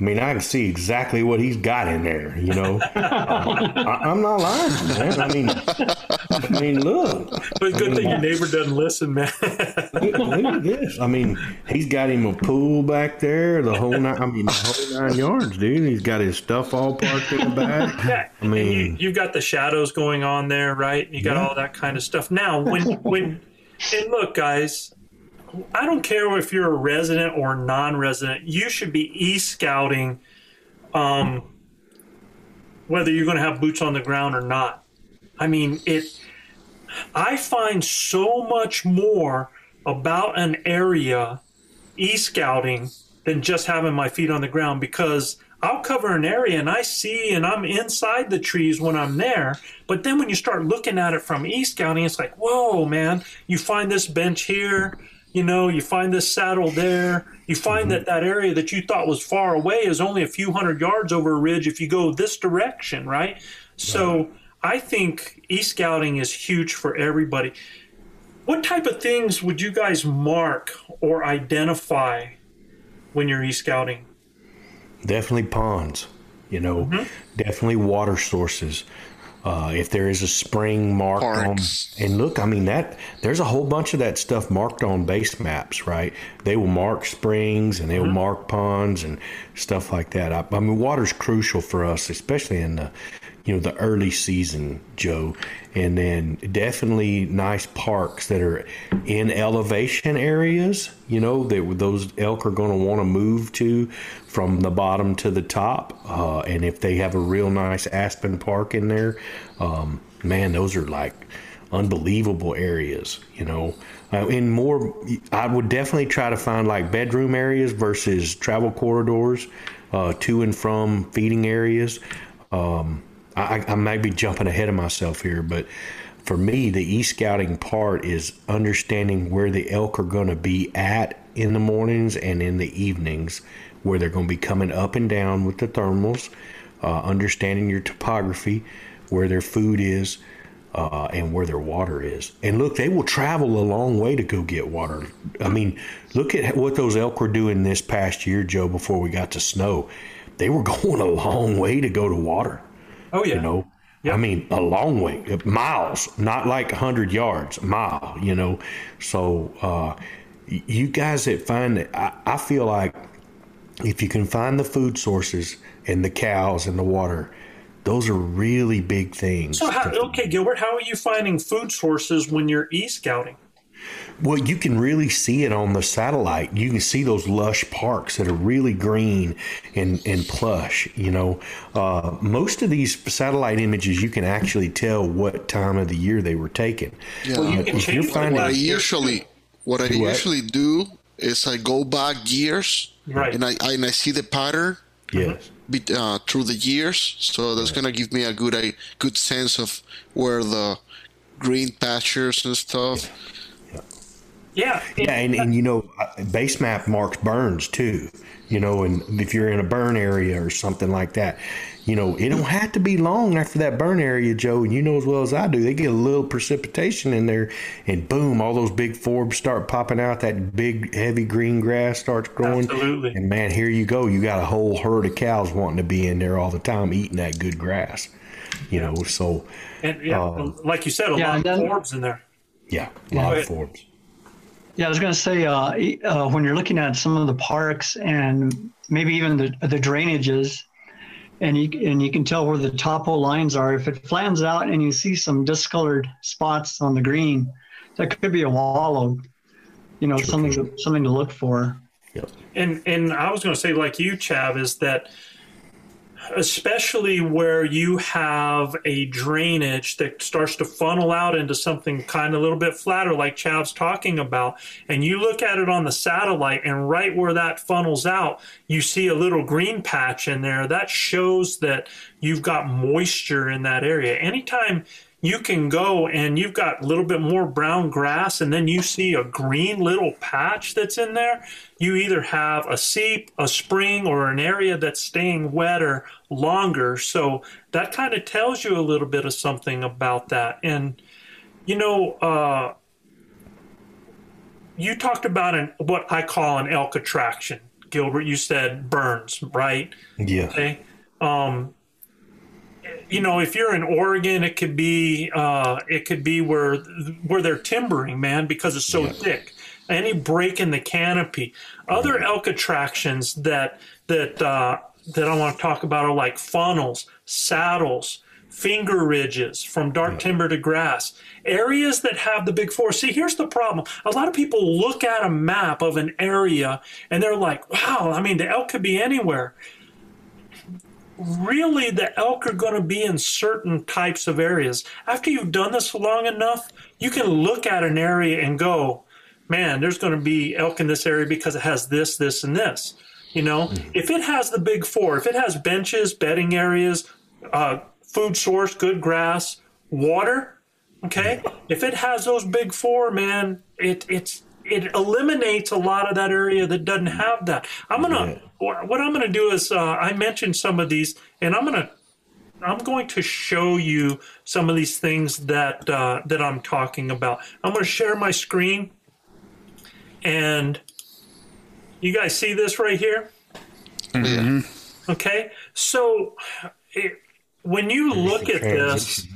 I mean, I can see exactly what he's got in there. You know, I, I'm not lying, man. I mean, I mean, look. But good thing your neighbor doesn't listen, man. Look, look at this. I mean, he's got him a pool back there, the whole nine. I mean, the whole nine yards, dude. He's got his stuff all parked in the back. Yeah, I mean- and you, you've got the shadows going on there, right? You got Yeah. all that kind of stuff. Now, when when and look, guys, I don't care if you're a resident or non-resident. You should be e-scouting, um, whether you're going to have boots on the ground or not. I mean, it. I find so much more about an area e scouting than just having my feet on the ground because I'll cover an area and I see and I'm inside the trees when I'm there. But then when you start looking at it from e scouting, it's like, whoa, man, you find this bench here, you know, you find this saddle there. You find mm-hmm. that that area that you thought was far away is only a few hundred yards over a ridge if you go this direction, right? So I think e scouting is huge for everybody. What type of things would you guys mark or identify when you're e scouting? Definitely ponds, you know, mm-hmm. definitely water sources. Uh, if there is a spring marked Parks. on, and look, I mean that there's a whole bunch of that stuff marked on base maps, right? They will mark springs and they will mark ponds and stuff like that. I, I mean, water's crucial for us, especially in the, you know, the early season, Joe, and then definitely nice parks that are in elevation areas. You know that those elk are going to want to move to from the bottom to the top, uh, and if they have a real nice aspen park in there, um, man, those are like unbelievable areas. You know, uh, in more, I would definitely try to find like bedroom areas versus travel corridors, uh, to and from feeding areas. Um, I, I might be jumping ahead of myself here, but for me, the e scouting part is understanding where the elk are going to be at in the mornings and in the evenings, where they're going to be coming up and down with the thermals, uh, understanding your topography, where their food is, uh, and where their water is. And look, they will travel a long way to go get water. I mean, look at what those elk were doing this past year, Joe, before we got to snow. They were going a long way to go to water. Oh, yeah. You know, I mean, a long way, miles, not like 100 yards, mile, you know. So, uh, you guys that find it, I, I feel like if you can find the food sources and the cows and the water, those are really big things. So, how, okay, Gilbert, how are you finding food sources when you're e scouting? Well, you can really see it on the satellite. You can see those lush parks that are really green and, and plush. You know, uh, most of these satellite images, you can actually tell what time of the year they were taken. Yeah. Uh, if you're finding, what I usually what I Do what? usually do is I go back years, Right. and I, I and I see the pattern yes, be, uh, through the years, so that's gonna give me a good a good sense of where the green pastures and stuff. Yeah. Yeah, Yeah, and, and you know, uh, base map marks burns too. You know, and if you're in a burn area or something like that, you know, it don't have to be long after that burn area, Joe. And you know as well as I do, they get a little precipitation in there, and boom, all those big forbs start popping out. That big, heavy green grass starts growing. Absolutely. And man, here you go. You got a whole herd of cows wanting to be in there all the time, eating that good grass. You know, so And yeah, Um, like you said, a yeah, lot of forbs in there. yeah, a lot Yeah. of forbs. Yeah, I was going to say uh, uh, when you're looking at some of the parks and maybe even the the drainages, and you and you can tell where the topo lines are. If it flattens out and you see some discolored spots on the green, that could be a wallow. You know, something to, something to look for. Yep. And and I was going to say, like you, Chav, is that especially where you have a drainage that starts to funnel out into something kind of a little bit flatter, like Chav's talking about, and you look at it on the satellite, and right where that funnels out, you see a little green patch in there. That shows that you've got moisture in that area. Anytime you can go and you've got a little bit more brown grass and then you see a green little patch that's in there. You either have a seep a spring or an area that's staying wetter longer. So that kind of tells you a little bit of something about that. And you know uh, you talked about an what i call an elk attraction gilbert. You said burns right? Yeah. Okay. Um, you know, if you're in Oregon, it could be uh, it could be where where they're timbering, man, because it's so thick. Any break in the canopy. Other elk attractions that that uh, that I want to talk about are like funnels, saddles, finger ridges from dark timber to grass. Areas that have the big four. See, here's the problem. A lot of people look at a map of an area and they're like, wow, I mean, the elk could be anywhere really the elk are going to be in certain types of areas. After you've done this long enough, you can look at an area and go, man, there's going to be elk in this area because it has this, this, and this. You know, if it has the big four, if it has benches, bedding areas, uh, food source, good grass, water, okay, if it has those big four, man, it it's it eliminates a lot of that area that doesn't have that. I'm gonna what I'm gonna do is uh, I mentioned some of these, and I'm gonna I'm going to show you some of these things that uh, that I'm talking about. I'm going to share my screen, and you guys see this right here. Okay, so it, when you look at this,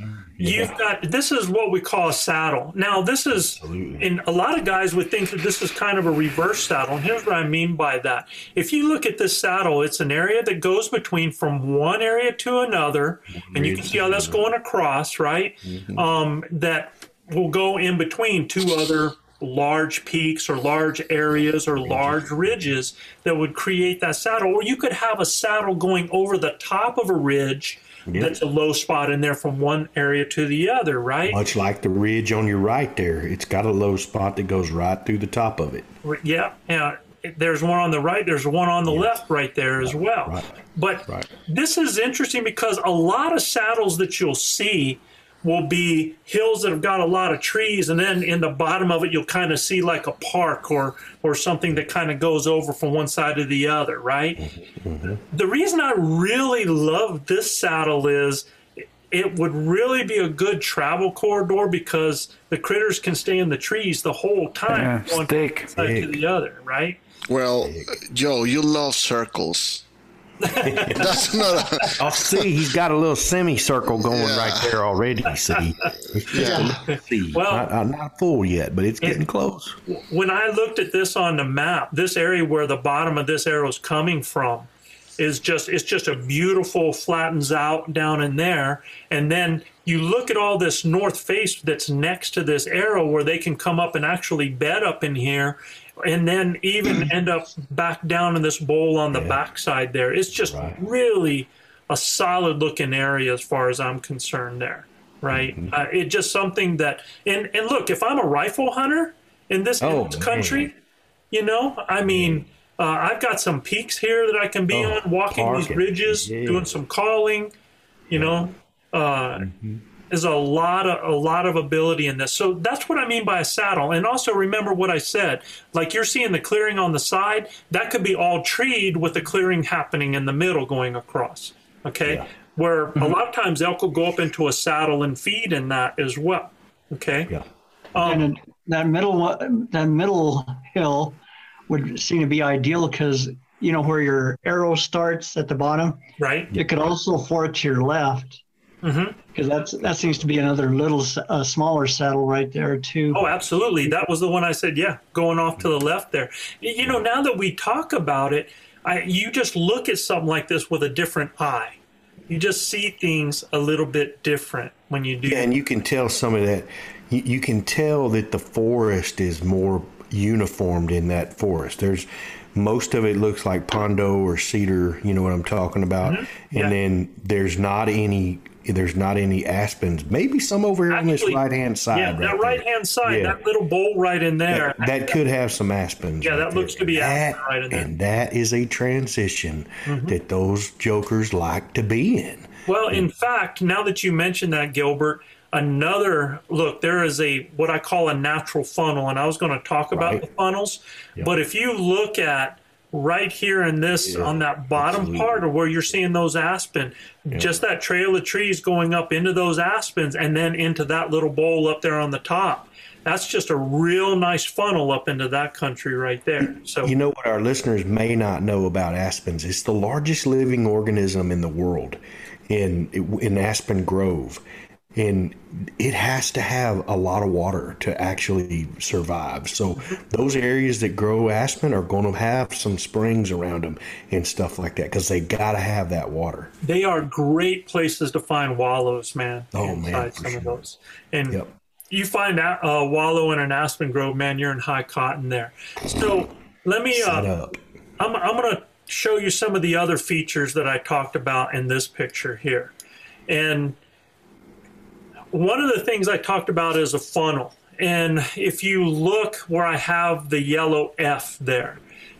you've got this is what we call a saddle. Now, this is, and a lot of guys would think that this is kind of a reverse saddle. And here's what I mean by that. If you look at this saddle, it's an area that goes between from one area to another, and you can see how that's going across, right? Um, that will go in between two other large peaks or large areas or large ridges that would create that saddle. Or you could have a saddle going over the top of a ridge that's a low spot in there from one area to the other, right? Much like the ridge on your right there, it's got a low spot that goes right through the top of it. Yeah, yeah. There's one on the right. There's one on the left right there as well. But this is interesting because a lot of saddles that you'll see will be hills that have got a lot of trees, and then in the bottom of it, you'll kind of see like a park or or something that kind of goes over from one side to the other, right? Mm-hmm. The reason I really love this saddle is it would really be a good travel corridor because the critters can stay in the trees the whole time, Yeah, going from one side to the other, right? Well, Joe, you love circles. That's not. A, Oh, see, he's got a little semicircle going right there already. See, it's just a little seed. Well- not, uh, not full yet, but it's getting close. when I looked at this on the map, this area where the bottom of this arrow is coming from is just it's just a beautiful flattens out down in there and then you look at all this north face that's next to this arrow where they can come up and actually bed up in here and then even end up back down in this bowl on the backside there. It's just really a solid looking area as far as i'm concerned there right? Uh, it just something that and and look if i'm a rifle hunter in this, Oh, in this country you know i mean uh, i've got some peaks here that i can be Oh, on walking these ridges Yeah. doing some calling you know uh, there's a lot of a lot of ability in this. So that's what i mean by a saddle. And also remember what i said like you're seeing the clearing on the side that could be all treed with the clearing happening in the middle going across okay? Where a mm-hmm. lot of times elk will go up into a saddle and feed in that as well okay? Yeah. Um, and that middle one- that middle hill would seem to be ideal because you know where your arrow starts at the bottom. right. It could also fork to your left Mhm. because that's that seems to be another little uh, smaller saddle right there too. Oh, absolutely. That was the one I said, yeah, going off to the left there. You know, now that we talk about it, I, you just look at something like this with a different eye. You just see things a little bit different when you do. Yeah, and you can tell some of that. You, you can tell that the forest is more uniformed in that forest. There's most of it looks like pondo or cedar. You know what I'm talking about. Mhm. Yeah. And then there's not any. There's not any aspens. Maybe some over here on this right hand side. yeah, that right hand side, Yeah. that little bowl right in there. That, that could have some aspens. yeah, right that looks to be That- aspen right in there. And that is a transition Mhm. that those jokers like to be in. Well, in fact, now that you mentioned that, Gilbert, another look, there is a what I call a natural funnel, and I was going to talk about Right. the funnels. But if you look at right here in this on that bottom part of where you're seeing those aspen, just that trail of trees going up into those aspens and then into that little bowl up there on the top. That's just a real nice funnel up into that country right there. So You know what our listeners may not know about aspens? It's the largest living organism in the world in in Aspen Grove. And it has to have a lot of water to actually survive. So those areas that grow aspen are going to have some springs around them and stuff like that because they got to have that water. they are great places to find wallows, man. Oh, man, some of those. And you find a uh, wallow in an aspen grove, man, you're in high cotton there. So let me. Uh, up. I'm I'm going to show you some of the other features that I talked about in this picture here, and one of the things I talked about is a funnel. and if you look where I have the yellow F there,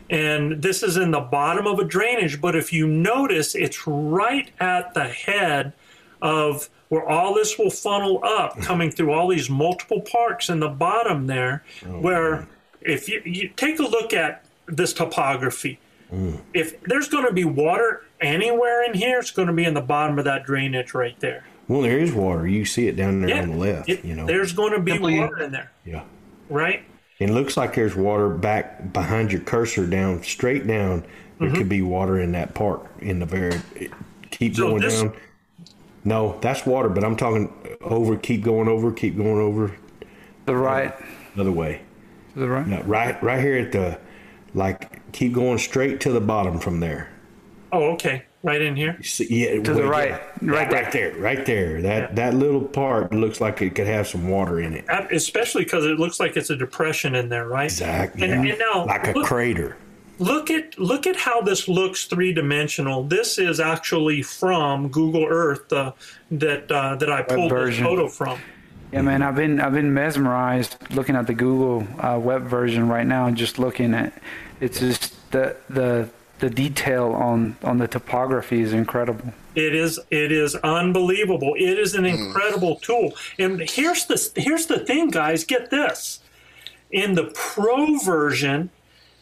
and this is in the bottom of a drainage, but if you notice, it's right at the head of where all this will funnel up, coming through all these multiple parks in the bottom there, oh, where if you, you take a look at this topography, mm. if there's going to be water anywhere in here, it's going to be in the bottom of that drainage right there. Well, there is water. You see it down there Yeah, on the left. it- you know. There's going to be water in there, Yeah. right? It looks like there's water back behind your cursor down straight down. There Mm-hmm. could be water in that part in the very keep So going this- down. No, that's water, but I'm talking over, keep going over, keep going over. The right. Other way. To the right. No, right right here at the like keep going straight to the bottom from there. Oh, okay, right in here. See, yeah, To the right. yeah, Right right there, right there. That that little part looks like it could have some water in it. Especially because it looks like it's a depression in there, right? Exactly. And, yeah. and now, like a look, crater. look at look at how this looks three dimensional. This is actually from Google Earth uh, that uh, that I pulled this photo from. Yeah, man, I've been I've been mesmerized looking at the Google uh, web version right now, and just looking at it's just the the the detail on on the topography is incredible. It is it is unbelievable. It is an incredible tool. And here's the here's the thing, guys. Get this. In the pro version,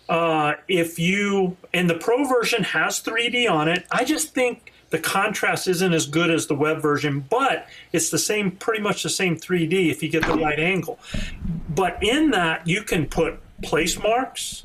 uh, if you and the pro version has 3D on it, I just think the contrast isn't as good as the web version, but it's the same, pretty much the same 3D if you get the right angle. But in that, you can put place marks.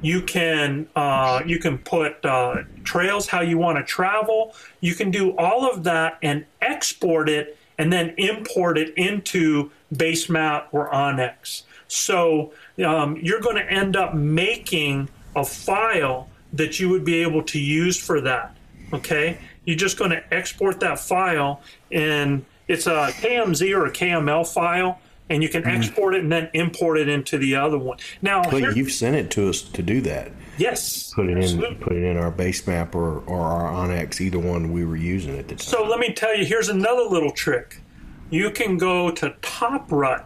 You can uh, you can put uh, trails how you want to travel. You can do all of that and export it, and then import it into Basemap or onX. So um, you're going to end up making a file that you would be able to use for that. Okay, you're just going to export that file, and it's a KMZ or a KML file, and you can mm-hmm. export it and then import it into the other one. Now, Well, here- you've sent it to us to do that. yes, Put it in, put it in our Basemap or, or our onX, either one we were using at the time. So let me tell you, here's another little trick. You can go to TopRut,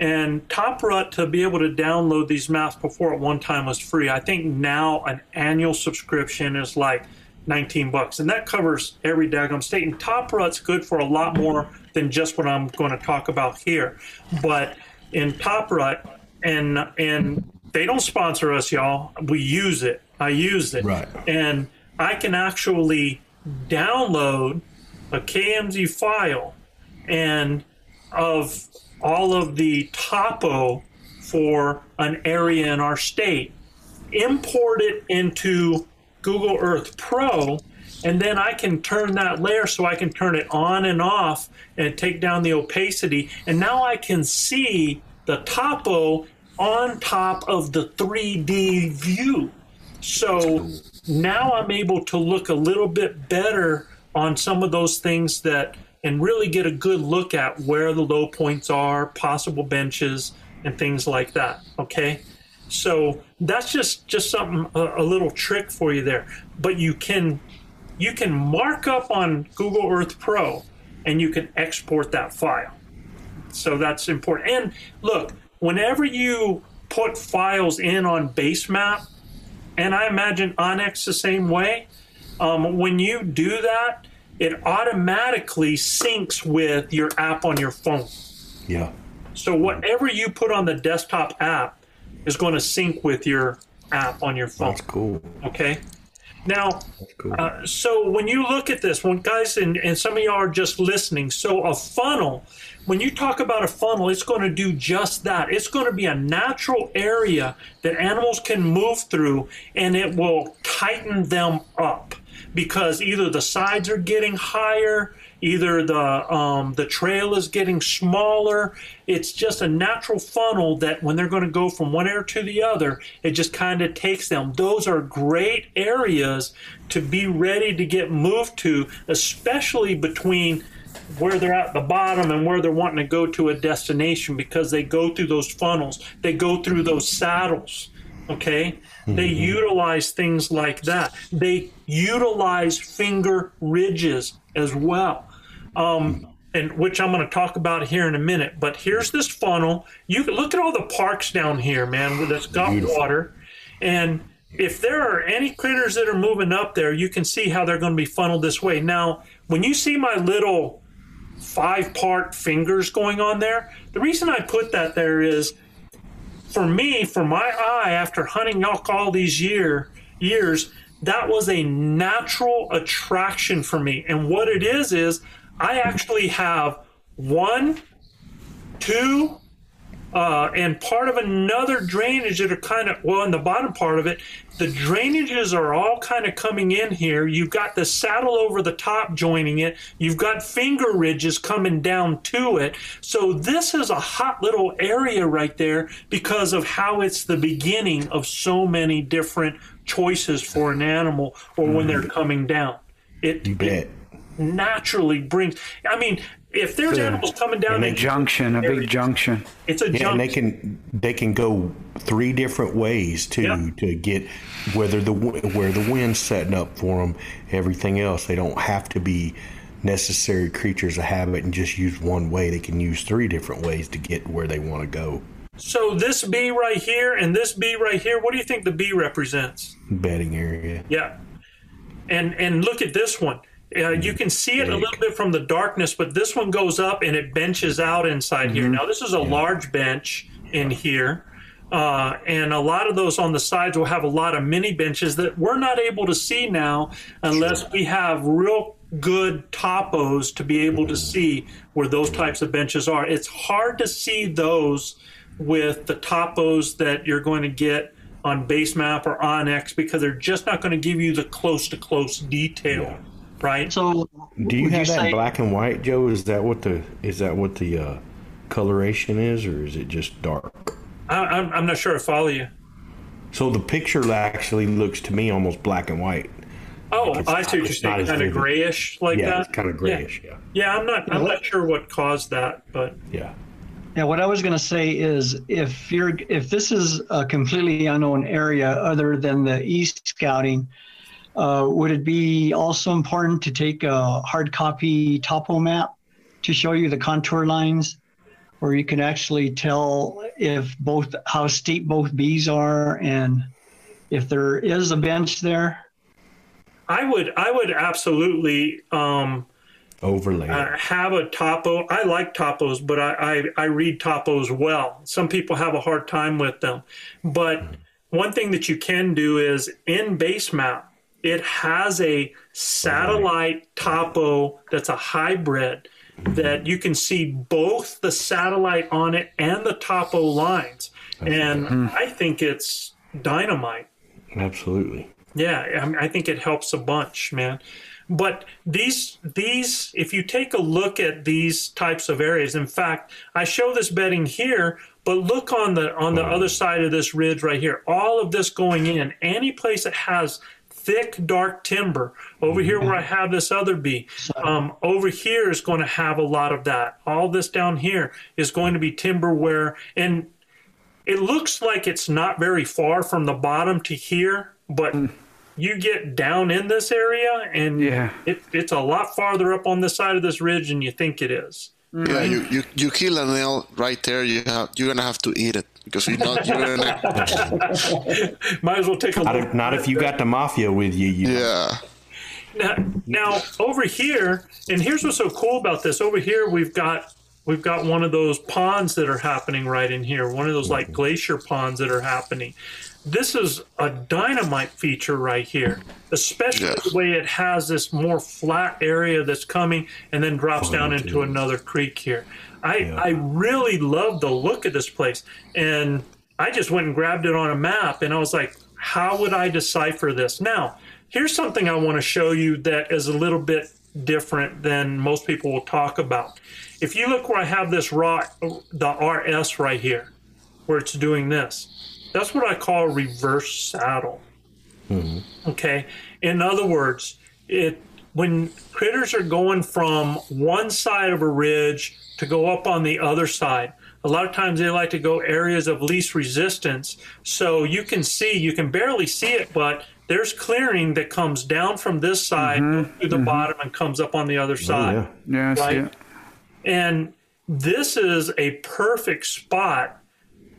and TopRut to be able to download these maps before at one time was free. I think now an annual subscription is like 19 bucks, and that covers every daggum state. And TopRut's good for a lot more than just what I'm going to talk about here. But in TopRut, and and they don't sponsor us, y'all. We use it. I use it, Right. and I can actually download a KMZ file and of all of the topo for an area in our state, import it into Google Earth Pro, and then I can turn that layer so I can turn it on and off and take down the opacity. And now I can see the topo on top of the 3D view. So now I'm able to look a little bit better on some of those things that and really get a good look at where the low points are, possible benches, and things like that. Okay. So that's just just something a, a little trick for you there. But you can you can mark up on Google Earth Pro and you can export that file. So that's important. And look, whenever you put files in on Basemap, and I imagine onX the same way, um, when you do that, it automatically syncs with your app on your phone. yeah. So whatever you put on the desktop app is going to sync with your app on your phone. That's cool. Okay. Now, cool. uh, so when you look at this, when guys and, and some of y'all are just listening, so a funnel, when you talk about a funnel, it's going to do just that. It's going to be a natural area that animals can move through and it will tighten them up because either the sides are getting higher, either the um, the trail is getting smaller. It's just a natural funnel that when they're going to go from one area to the other, it just kind of takes them. Those are great areas to be ready to get moved to, especially between where they're at the bottom and where they're wanting to go to a destination because they go through those funnels, they go through those saddles. Okay, they utilize things like that. They utilize finger ridges as well. Um, and which I'm going to talk about here in a minute. But here's this funnel. You can look at all the parks down here, man, that's got Beautiful. water. And if there are any critters that are moving up there, you can see how they're going to be funneled this way. Now, when you see my little five part fingers going on there, the reason I put that there is for me, for my eye, after hunting elk all these year years, that was a natural attraction for me. And what it is is I actually have one, two, uh, and part of another drainage that are kind of well in the bottom part of it the drainages are all kind of coming in here. You've got the saddle over the top joining it. You've got finger ridges coming down to it. So this is a hot little area right there because of how it's the beginning of so many different choices for an animal or when they're coming down. It, it naturally brings i mean if there's animals coming down in Junction, a big junction. it's a Yeah, and they junction can they can go three different ways too Yeah. to get whether the where the wind's setting up for them, everything else. They don't have to be necessary creatures of habit and just use one way. They can use three different ways to get where they want to go. So this bee right here and this bee right here, what do you think the bee represents? Bedding area. Yeah. And and look at this one. Uh, you can see it a little bit from the darkness, but this one goes up and it benches out inside here. Now this is a large bench in here. Uh, and a lot of those on the sides will have a lot of mini benches that we're not able to see now unless we have real good topos to be able to see where those types of benches are. It's hard to see those with the topos that you're going to get on Basemap or onX because they're just not going to give you the close to close detail, right? So, Do you would have that say- in black and white, Joe? Is that what the is that what the uh, coloration is, or is it just dark? I, I'm, I'm not sure I follow you. So the picture actually looks to me almost black and white. Oh, It's I not- see what you're saying. Kind of grayish like yeah, that. it's kind of grayish. Yeah. Yeah, I'm not. I'm not sure what caused that, but yeah, Yeah, what I was going to say is if you're if this is a completely unknown area other than the east scouting, uh, would it be also important to take a hard copy topo map to show you the contour lines, where you can actually tell if both how steep both bees are and if there is a bench there? I would. I would absolutely. Um, overlay. uh, have a topo. I like topos, but I, I, I read topos well. Some people have a hard time with them. But one thing that you can do is in Basemap, it has a satellite topo that's a hybrid that you can see both the satellite on it and the topo lines. And hmm. I think it's dynamite. Absolutely. Yeah, I, think it helps a bunch, man. But these these if you take a look at these types of areas, in fact, I show this bedding here, but look on the on the other side of this ridge right here. All of this going in, any place that has thick dark timber over here where I mm-hmm. have this other bee um, over here is going to have a lot of that all this down here is going to be timber where and it looks like it's not very far from the bottom to here, but mm. you get down in this area and Yeah. it, it's a lot farther up on this side of this ridge than you think it is. Yeah, mm-hmm. you, you, you kill an nail right there. You have you're gonna have to eat it because if not, you're gonna. Might as well take a Not look. if, not if you got the mafia with you. you Yeah, Now, now over here, and here's what's so cool about this. Over here, we've got we've got one of those ponds that are happening right in here. One of those like mm-hmm. glacier ponds that are happening. This is a dynamite feature right here, especially Yes. the way it has this more flat area that's coming and then drops oh, down into another creek here. I I really love the look of this place, and I just went and grabbed it on a map, and I was like, how would I decipher this now? Here's something I want to show you that is a little bit different than most people will talk about. If you look where I have this rock, the RS right here, where it's doing this, that's what I call reverse saddle. Mm-hmm. Okay. In other words, it when critters are going from one side of a ridge to go up on the other side, a lot of times they like to go areas of least resistance. So you can see, you can barely see it, but there's clearing that comes down from this side to the bottom and comes up on the other side. yeah. Yeah, I see Right. it. And this is a perfect spot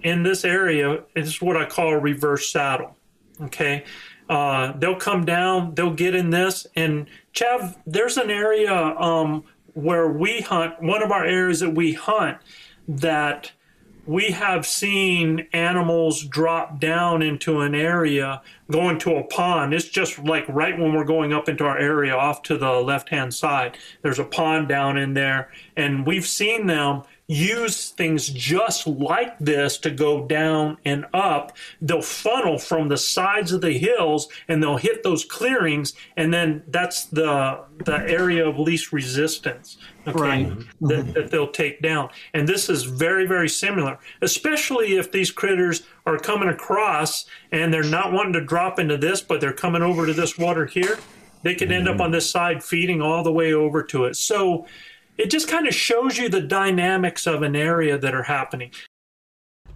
in this area. It's what I call a reverse saddle. Okay. Uh, they'll come down, they'll get in this. And Chav, there's an area um, where we hunt, one of our areas that we hunt, that we have seen animals drop down into an area, go into a pond. It's just like right when we're going up into our area off to the left hand side. There's a pond down in there, and we've seen them use things just like this to go down and up. They'll funnel from the sides of the hills and they'll hit those clearings, and then that's the the area of least resistance. Okay, Right. that, mm-hmm. that they'll take down. And this is very, very similar, especially if these critters are coming across and they're not wanting to drop into this, but they're coming over to this water here. They could end up mm-hmm. on this side feeding all the way over to it. So it just kind of shows you the dynamics of an area that are happening.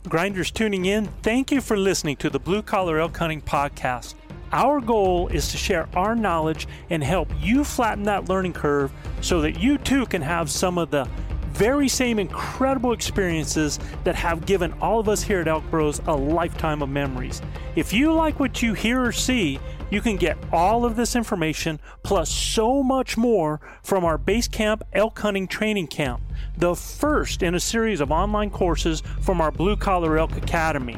Grinders tuning in, thank you for listening to the Blue Collar Elk Hunting Podcast. Our goal is to share our knowledge and help you flatten that learning curve so that you too can have some of the very same incredible experiences that have given all of us here at Elk Bros a lifetime of memories. If you like what you hear or see, you can get all of this information plus so much more from our Base Camp Elk Hunting Training Camp, the first in a series of online courses from our Blue Collar Elk Academy.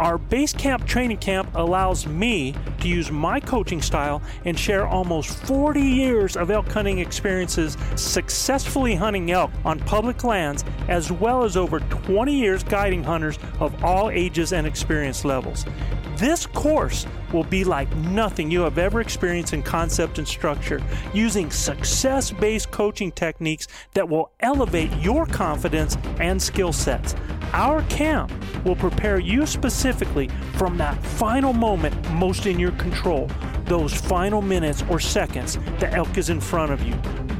Our Base Camp Training Camp allows me to use my coaching style and share almost 40 years of elk hunting experiences successfully hunting elk on public lands, as well as over 20 years guiding hunters of all ages and experience levels. This course will be like nothing you have ever experienced in concept and structure, using success based coaching techniques that will elevate your confidence and skill sets. Our camp will prepare you specifically from that final moment most in your control, those final minutes or seconds the elk is in front of you,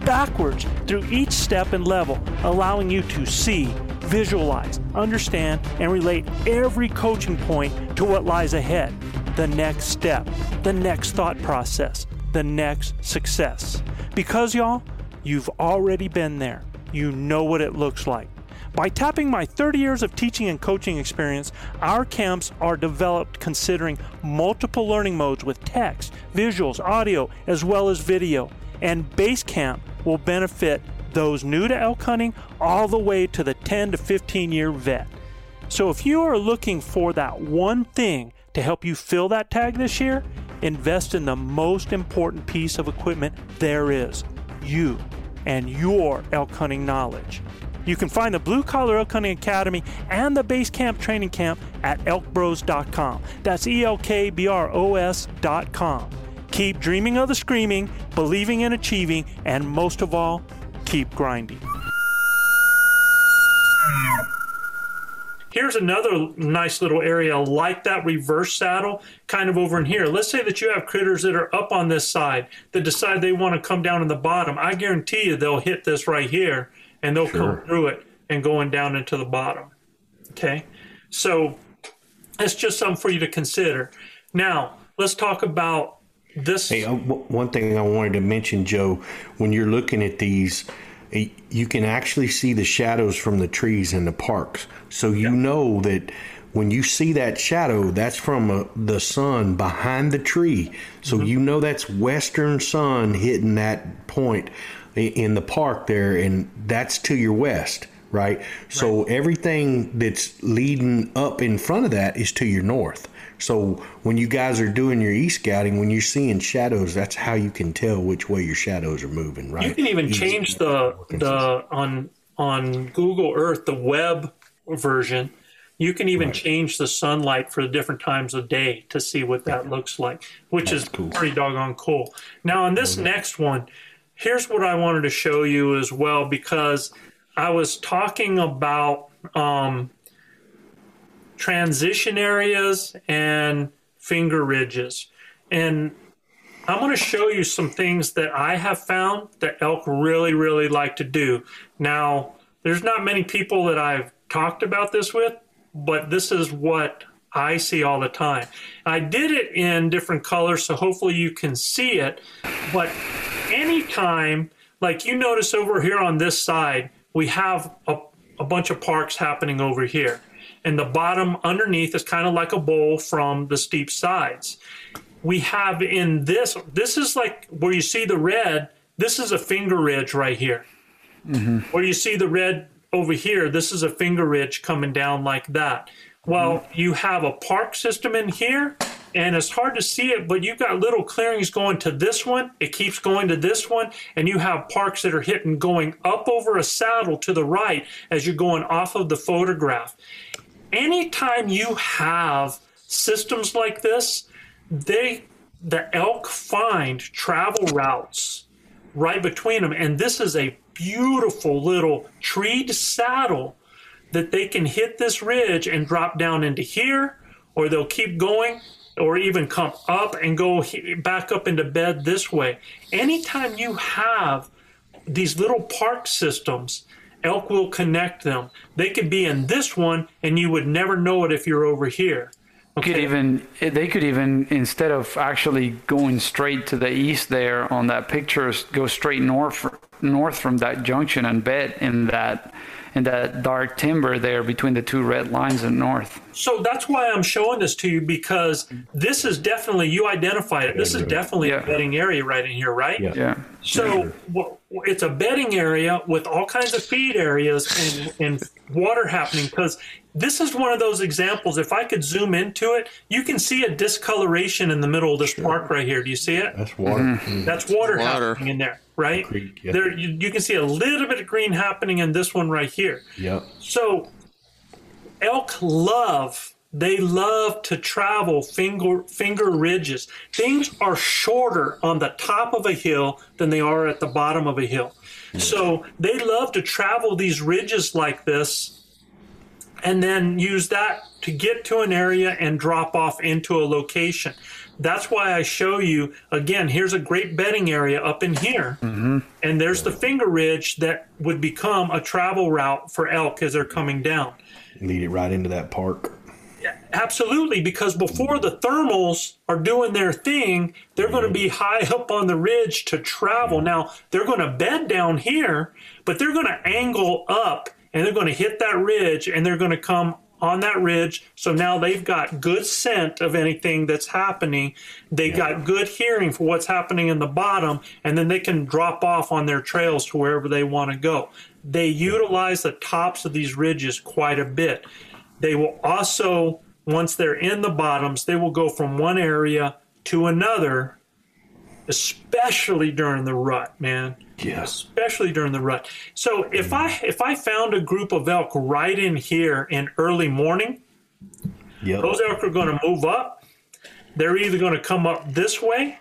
backwards through each step and level, allowing you to see, visualize, understand, and relate every coaching point to what lies ahead the next step, the next thought process, the next success. Because, y'all, you've already been there. You know what it looks like. By tapping my 30 years of teaching and coaching experience, our camps are developed considering multiple learning modes with text, visuals, audio, as well as video. And Base Camp will benefit those new to elk hunting all the way to the 10 to 15 year vet. So if you are looking for that one thing to help you fill that tag this year, invest in the most important piece of equipment there is you and your elk hunting knowledge. You can find the Blue Collar Elk Hunting Academy and the Base Camp Training Camp at elkbros.com. That's E L K B R O S.com. Keep dreaming of the screaming, believing in achieving, and most of all, keep grinding. Here's another nice little area like that reverse saddle, kind of over in here. Let's say that you have critters that are up on this side that decide they want to come down in the bottom. I guarantee you they'll hit this right here and they'll come through it and going down into the bottom. Okay, so that's just something for you to consider. Now, let's talk about this. Hey, uh, one thing I wanted to mention, Joe, when you're looking at these, you can actually see the shadows from the trees in the parks. So you know that when you see that shadow, that's from uh, the sun behind the tree. So you know that's western sun hitting that point in the park there, and that's to your west, right? So everything that's leading up in front of that is to your north. So when you guys are doing your e scouting, when you're seeing shadows, that's how you can tell which way your shadows are moving, right? You can even Easy. change the the on on Google Earth the web version. You can even change the sunlight for the different times of day to see what that looks like, which is pretty doggone cool. Now, on this next one, here's what I wanted to show you as well because I was talking about um, transition areas and finger ridges. And I'm going to show you some things that I have found that elk really, really like to do. Now, there's not many people that I've talked about this with, but this is what I see all the time. I did it in different colors, so hopefully you can see it. But anytime, like you notice over here on this side, we have a, a bunch of parks happening over here. And the bottom underneath is kind of like a bowl from the steep sides. We have in this, this is like where you see the red, this is a finger ridge right here. Mm-hmm. Where you see the red over here, this is a finger ridge coming down like that. Well, mm-hmm. you have a park system in here, and it's hard to see it, but you've got little clearings going to this one. It keeps going to this one, and you have parks that are hitting going up over a saddle to the right as you're going off of the photograph. Anytime you have systems like this, they the elk find travel routes right between them, and this is a beautiful little treed saddle that they can hit this ridge and drop down into here, or they'll keep going, or even come up and go back up into bed this way. Anytime you have these little park systems, elk will connect them. They could be in this one, and you would never know it if you're over here. Could even they could even instead of actually going straight to the east there on that picture, go straight north north from that junction and bet in that in that dark timber there between the two red lines in north. So that's why I'm showing this to you because this is definitely you identified it. This is definitely a bedding area right in here, right? Yeah. So w- it's a bedding area with all kinds of feed areas and, and water happening because this is one of those examples. If I could zoom into it, you can see a discoloration in the middle of this park right here. Do you see it? That's water. Mm. That's water, Water. happening in there, right? yeah. There, you, you can see a little bit of green happening in this one right here. Yep. So elk love they love to travel finger finger ridges. Things are shorter on the top of a hill than they are at the bottom of a hill. Hmm. So they love to travel these ridges like this and then use that to get to an area and drop off into a location. That's why I show you again. Here's a great bedding area up in here, mm-hmm. and there's the finger ridge that would become a travel route for elk as they're coming down. Lead it right into that park. Absolutely, because before the thermals are doing their thing, they're going to be high up on the ridge to travel. Now, they're going to bed down here, but they're going to angle up and they're going to hit that ridge and they're going to come on that ridge. So now they've got good scent of anything that's happening. They got good hearing for what's happening in the bottom, and then they can drop off on their trails to wherever they want to go. They utilize the tops of these ridges quite a bit. They will also, once they're in the bottoms, they will go from one area to another, especially during the rut, man. Yeah. Especially during the rut. So if I if I found a group of elk right in here in early morning, Yep. those elk are going to move up. They're either going to come up this way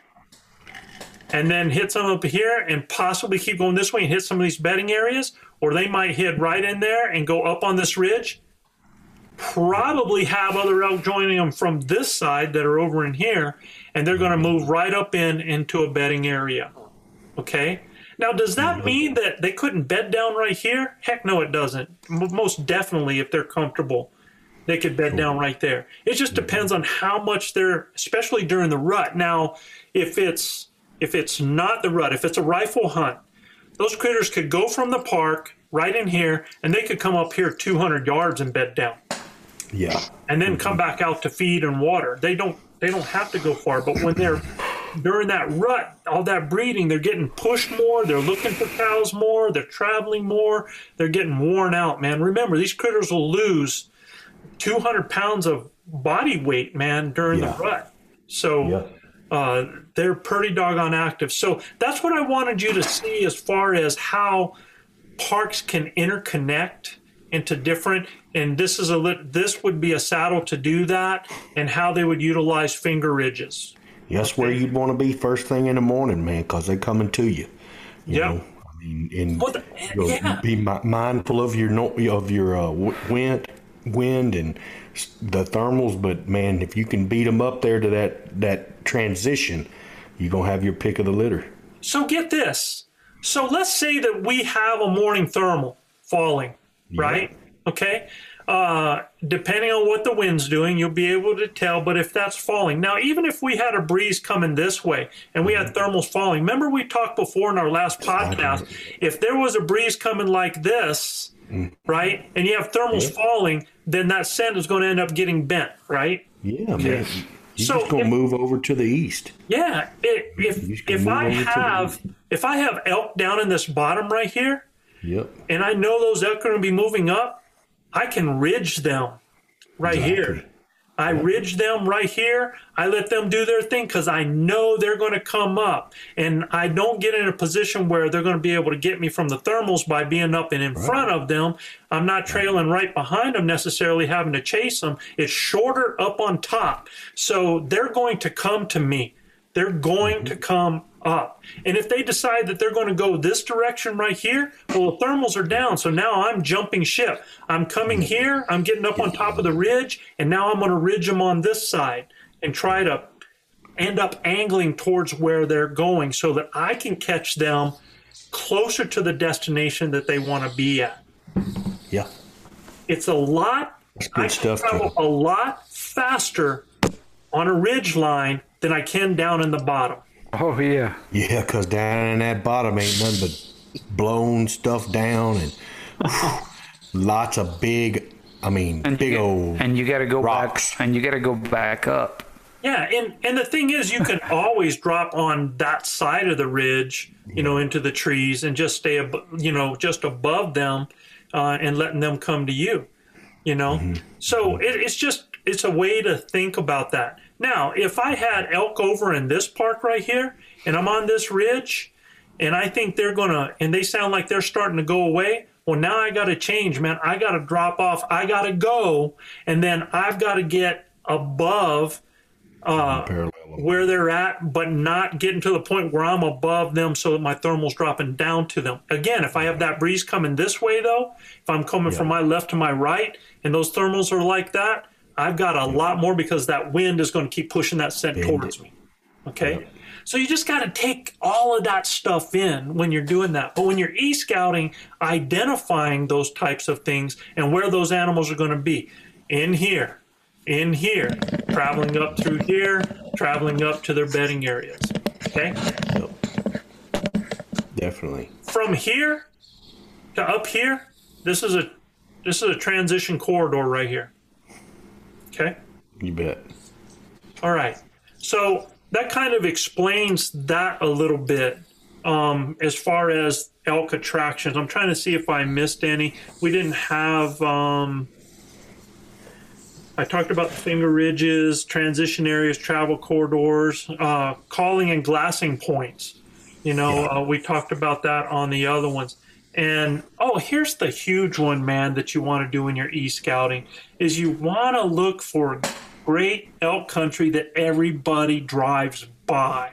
and then hit some up here and possibly keep going this way and hit some of these bedding areas, or they might hit right in there and go up on this ridge. Probably have other elk joining them from this side that are over in here, and they're going to move right up in into a bedding area. Okay. Now, does that mm-hmm. mean that they couldn't bed down right here? Heck no, it doesn't. Most definitely, if they're comfortable, they could bed down right there. It just mm-hmm. depends on how much they're, especially during the rut. Now, if it's if it's not the rut, if it's a rifle hunt, those critters could go from the park right in here, and they could come up here 200 yards and bed down, Yeah. and then mm-hmm. come back out to feed and water. They don't they don't have to go far, but when they're during that rut, all that breeding, they're getting pushed more. They're looking for cows more. They're traveling more. They're getting worn out, man. Remember, these critters will lose 200 pounds of body weight, man, during Yeah. the rut. So Yeah. uh, they're pretty doggone active. So that's what I wanted you to see as far as how parks can interconnect into different. And this is a this would be a saddle to do that, and how they would utilize finger ridges. That's where you'd want to be first thing in the morning, man, because they're coming to you. you know? I mean, and Well, the- you know, yeah. be mindful of your of your uh, wind, wind and the thermals. But man, if you can beat them up there to that that transition, you're gonna have your pick of the litter. So get this. So let's say that we have a morning thermal falling, right? Okay. uh, depending on what the wind's doing, you'll be able to tell. But if that's falling, now even if we had a breeze coming this way and we had thermals falling, remember we talked before in our last podcast. If there was a breeze coming like this, right, and you have thermals falling, then that scent is going to end up getting bent, right? Yeah, man. You're So just gonna if- move over to the east. Yeah, it, if if I over to the have if I have elk down in this bottom right here, Yep. and I know those elk are going to be moving up, I can ridge them right here. I ridge them right here. I let them do their thing because I know they're going to come up, and I don't get in a position where they're going to be able to get me from the thermals by being up and in front of them. I'm not trailing right behind them necessarily, having to chase them. It's shorter up on top, so they're going to come to me. They're going mm-hmm. to come up. And if they decide that they're going to go this direction right here, well, the thermals are down. So now I'm jumping ship. I'm coming mm-hmm. here, I'm getting up on top of the ridge, and now I'm going to ridge them on this side and try to end up angling towards where they're going so that I can catch them closer to the destination that they want to be at. Yeah. It's a lot. good I stuff, travel a lot faster on a ridge line than I can down in the bottom. Oh yeah. Yeah, because down in that bottom ain't nothing but blown stuff down and lots of big, I mean, big old. And you got to go rocks. back. And you got to go back up. Yeah, and and the thing is, you can always drop on that side of the ridge, you know, into the trees and just stay, ab- you know, just above them, uh, and letting them come to you, you know. So it, it's just it's a way to think about that. Now, if I had elk over in this park right here, and I'm on this ridge, and I think they're gonna, and they sound like they're starting to go away. Well, now I got to change, man. I got to drop off. I got to go, and then I've got to get above uh, where they're at, but not getting to the point where I'm above them so that my thermal's dropping down to them. Again, if I have that breeze coming this way, though, if I'm coming from my left to my right and those thermals are like that, I've got a lot more because that wind is going to keep pushing that scent towards me. Okay. So you just got to take all of that stuff in when you're doing that. But when you're e scouting, identifying those types of things and where those animals are going to be in here, in here, traveling up through here, traveling up to their bedding areas. Okay. Definitely. From here to up here, this is a this is a transition corridor right here. Okay. You bet. All right. So that kind of explains that a little bit um, as far as elk attractions. I'm trying to see if I missed any. We didn't have. Um, I talked about the finger ridges, transition areas, travel corridors, uh, calling and glassing points. You know, uh, we talked about that on the other ones. And oh, here's the huge one, man, that you want to do in your e scouting is you want to look for great elk country that everybody drives by.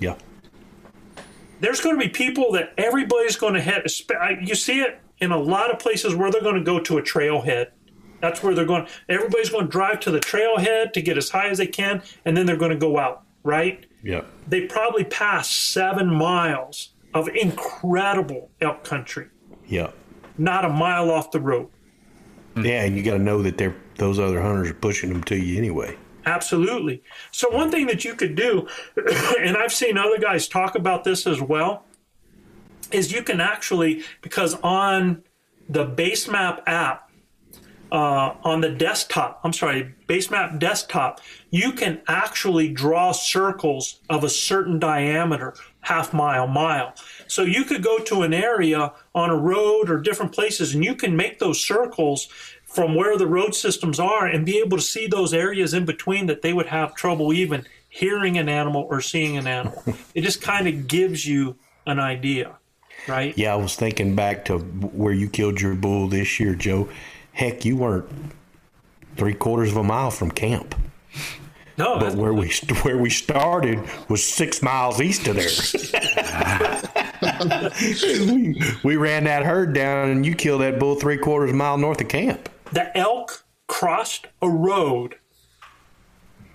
Yeah. There's going to be people that everybody's going to head. You see it in a lot of places where they're going to go to a trailhead. That's where they're going. Everybody's going to drive to the trailhead to get as high as they can, and then they're going to go out, right? Yeah. They probably pass seven miles of incredible elk country, Yeah. not a mile off the road. Yeah, and you got to know that they're those other hunters are pushing them to you anyway. Absolutely. So, one thing that you could do, and I've seen other guys talk about this as well, is you can actually, because on the Basemap app, uh, on the desktop, I'm sorry, Basemap desktop, you can actually draw circles of a certain diameter, half mile, mile. So you could go to an area on a road or different places and you can make those circles from where the road systems are and be able to see those areas in between that they would have trouble even hearing an animal or seeing an animal. it just kind of gives you an idea, right? Yeah, I was thinking back to where you killed your bull this year, Joe. Heck, you weren't three quarters of a mile from camp. No, but where we where we started was six miles east of there. we, we ran that herd down, and you killed that bull three quarters mile north of camp. the elk crossed a road.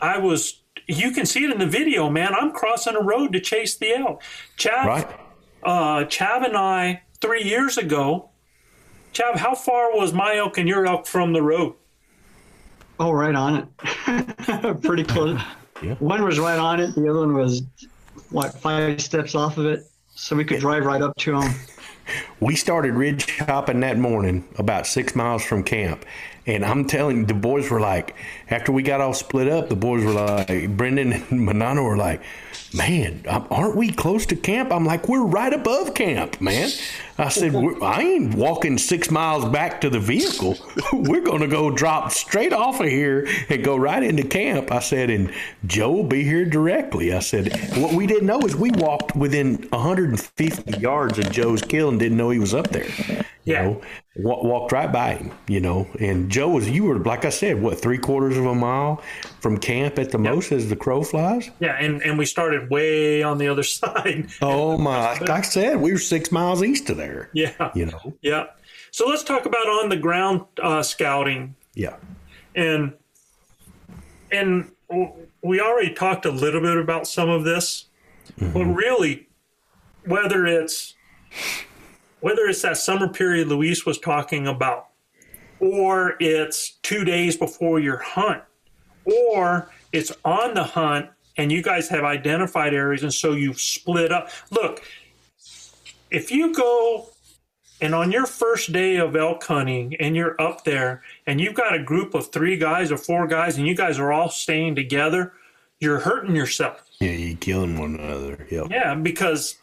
I was, you can see it in the video, man. I'm crossing a road to chase the elk. Chav, Right. uh, Chav and I, three years ago, Chav, how far was my elk and your elk from the road? Oh, right on it. Pretty close. Yeah. One was right on it. The other one was what five steps off of it, so we could drive right up to them. We started ridge hopping that morning about six miles from camp. And I'm telling you, the boys were like, after we got all split up, the boys were like, Brendan and Manano were like, man, aren't we close to camp? I'm like, we're right above camp, man. I said, I ain't walking six miles back to the vehicle. we're going to go drop straight off of here and go right into camp. I said, and Joe will be here directly. I said, what we didn't know is we walked within 150 yards of Joe's kill and didn't know he was up there. You Yeah. know, wa- walked right by him, you know. And Joe was, you were, like I said, what, three quarters of a mile from camp at the most as the crow flies? Yeah, and, and we started way on the other side. Oh, my. Like I said, we were six miles east of there, Yeah. you know. Yeah. So let's talk about on the ground uh, scouting. Yeah. And and we already talked a little bit about some of this, but really, whether it's whether it's that summer period Luis was talking about, or it's two days before your hunt, or it's on the hunt and you guys have identified areas and so you've split up. Look, if you go and on your first day of elk hunting and you're up there and you've got a group of three guys or four guys and you guys are all staying together, you're hurting yourself. Yeah, you're killing one another. Yeah. Yeah, because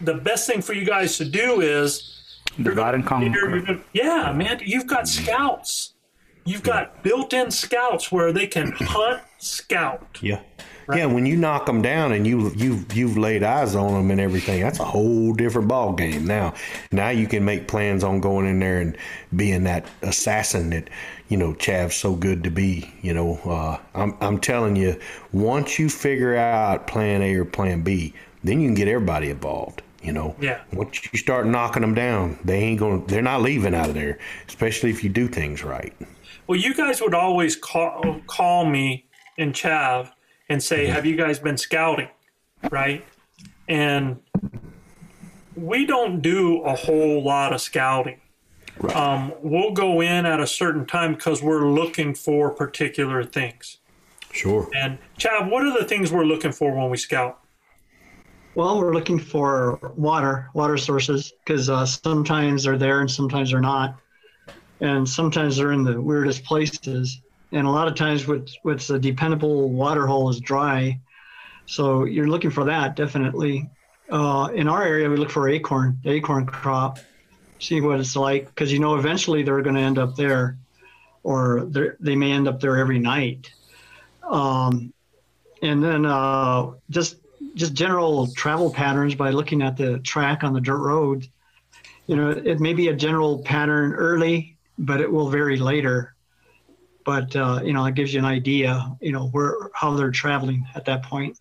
the best thing for you guys to do is Divide and conquer. yeah, man, you've got scouts. You've got built-in scouts where they can hunt, scout. Yeah. Yeah, when you knock them down and you you you've laid eyes on them and everything, that's a whole different ball game. Now, now you can make plans on going in there and being that assassin that you know Chav's so good to be. You know, uh, I'm I'm telling you, once you figure out Plan A or Plan B, then you can get everybody involved. You know, Yeah. once you start knocking them down, they ain't going. They're not leaving out of there, especially if you do things right. Well, you guys would always call call me and Chav and say, "Have you guys been scouting?" Right? And we don't do a whole lot of scouting. Um, we'll go in at a certain time because we're looking for particular things. Sure. And Chav, what are the things we're looking for when we scout? Well, we're looking for water, water sources, because uh, sometimes they're there and sometimes they're not, and sometimes they're in the weirdest places. And a lot of times, what's what's a dependable water hole is dry, so you're looking for that definitely. Uh, in our area, we look for acorn, the acorn crop, see what it's like, because you know eventually they're going to end up there, or they're- may end up there every night. Um, and then uh, just just general travel patterns by looking at the track on the dirt road. You know, it may be a general pattern early, but it will vary later. But uh, you know, it gives you an idea. You know where how they're traveling at that point.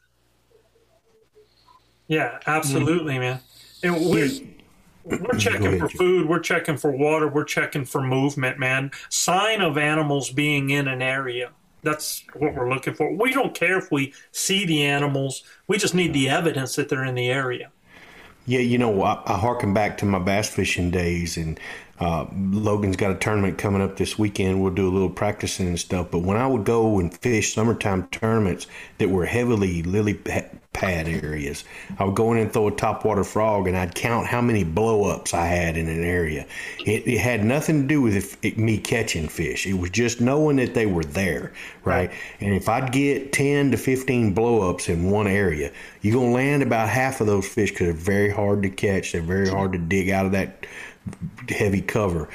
Yeah, absolutely, man. And we're, we're checking for food, we're checking for water, we're checking for movement, man. Sign of animals being in an area. That's what we're looking for. We don't care if we see the animals. We just need the evidence that they're in the area. Yeah, you know, I, I harken back to my bass fishing days, and uh, Logan's got a tournament coming up this weekend. We'll do a little practicing and stuff. But when I would go and fish summertime tournaments that were heavily lily pad areas, I would go in and throw a topwater frog, and I'd count how many blow ups I had in an area. It, it had nothing to do with if, it, me catching fish. It was just knowing that they were there, right? And if I'd get 10 to 15 blow ups in one area, you're going to land about half of those fish because they're very hard to catch. They're very hard to dig out of that heavy cover.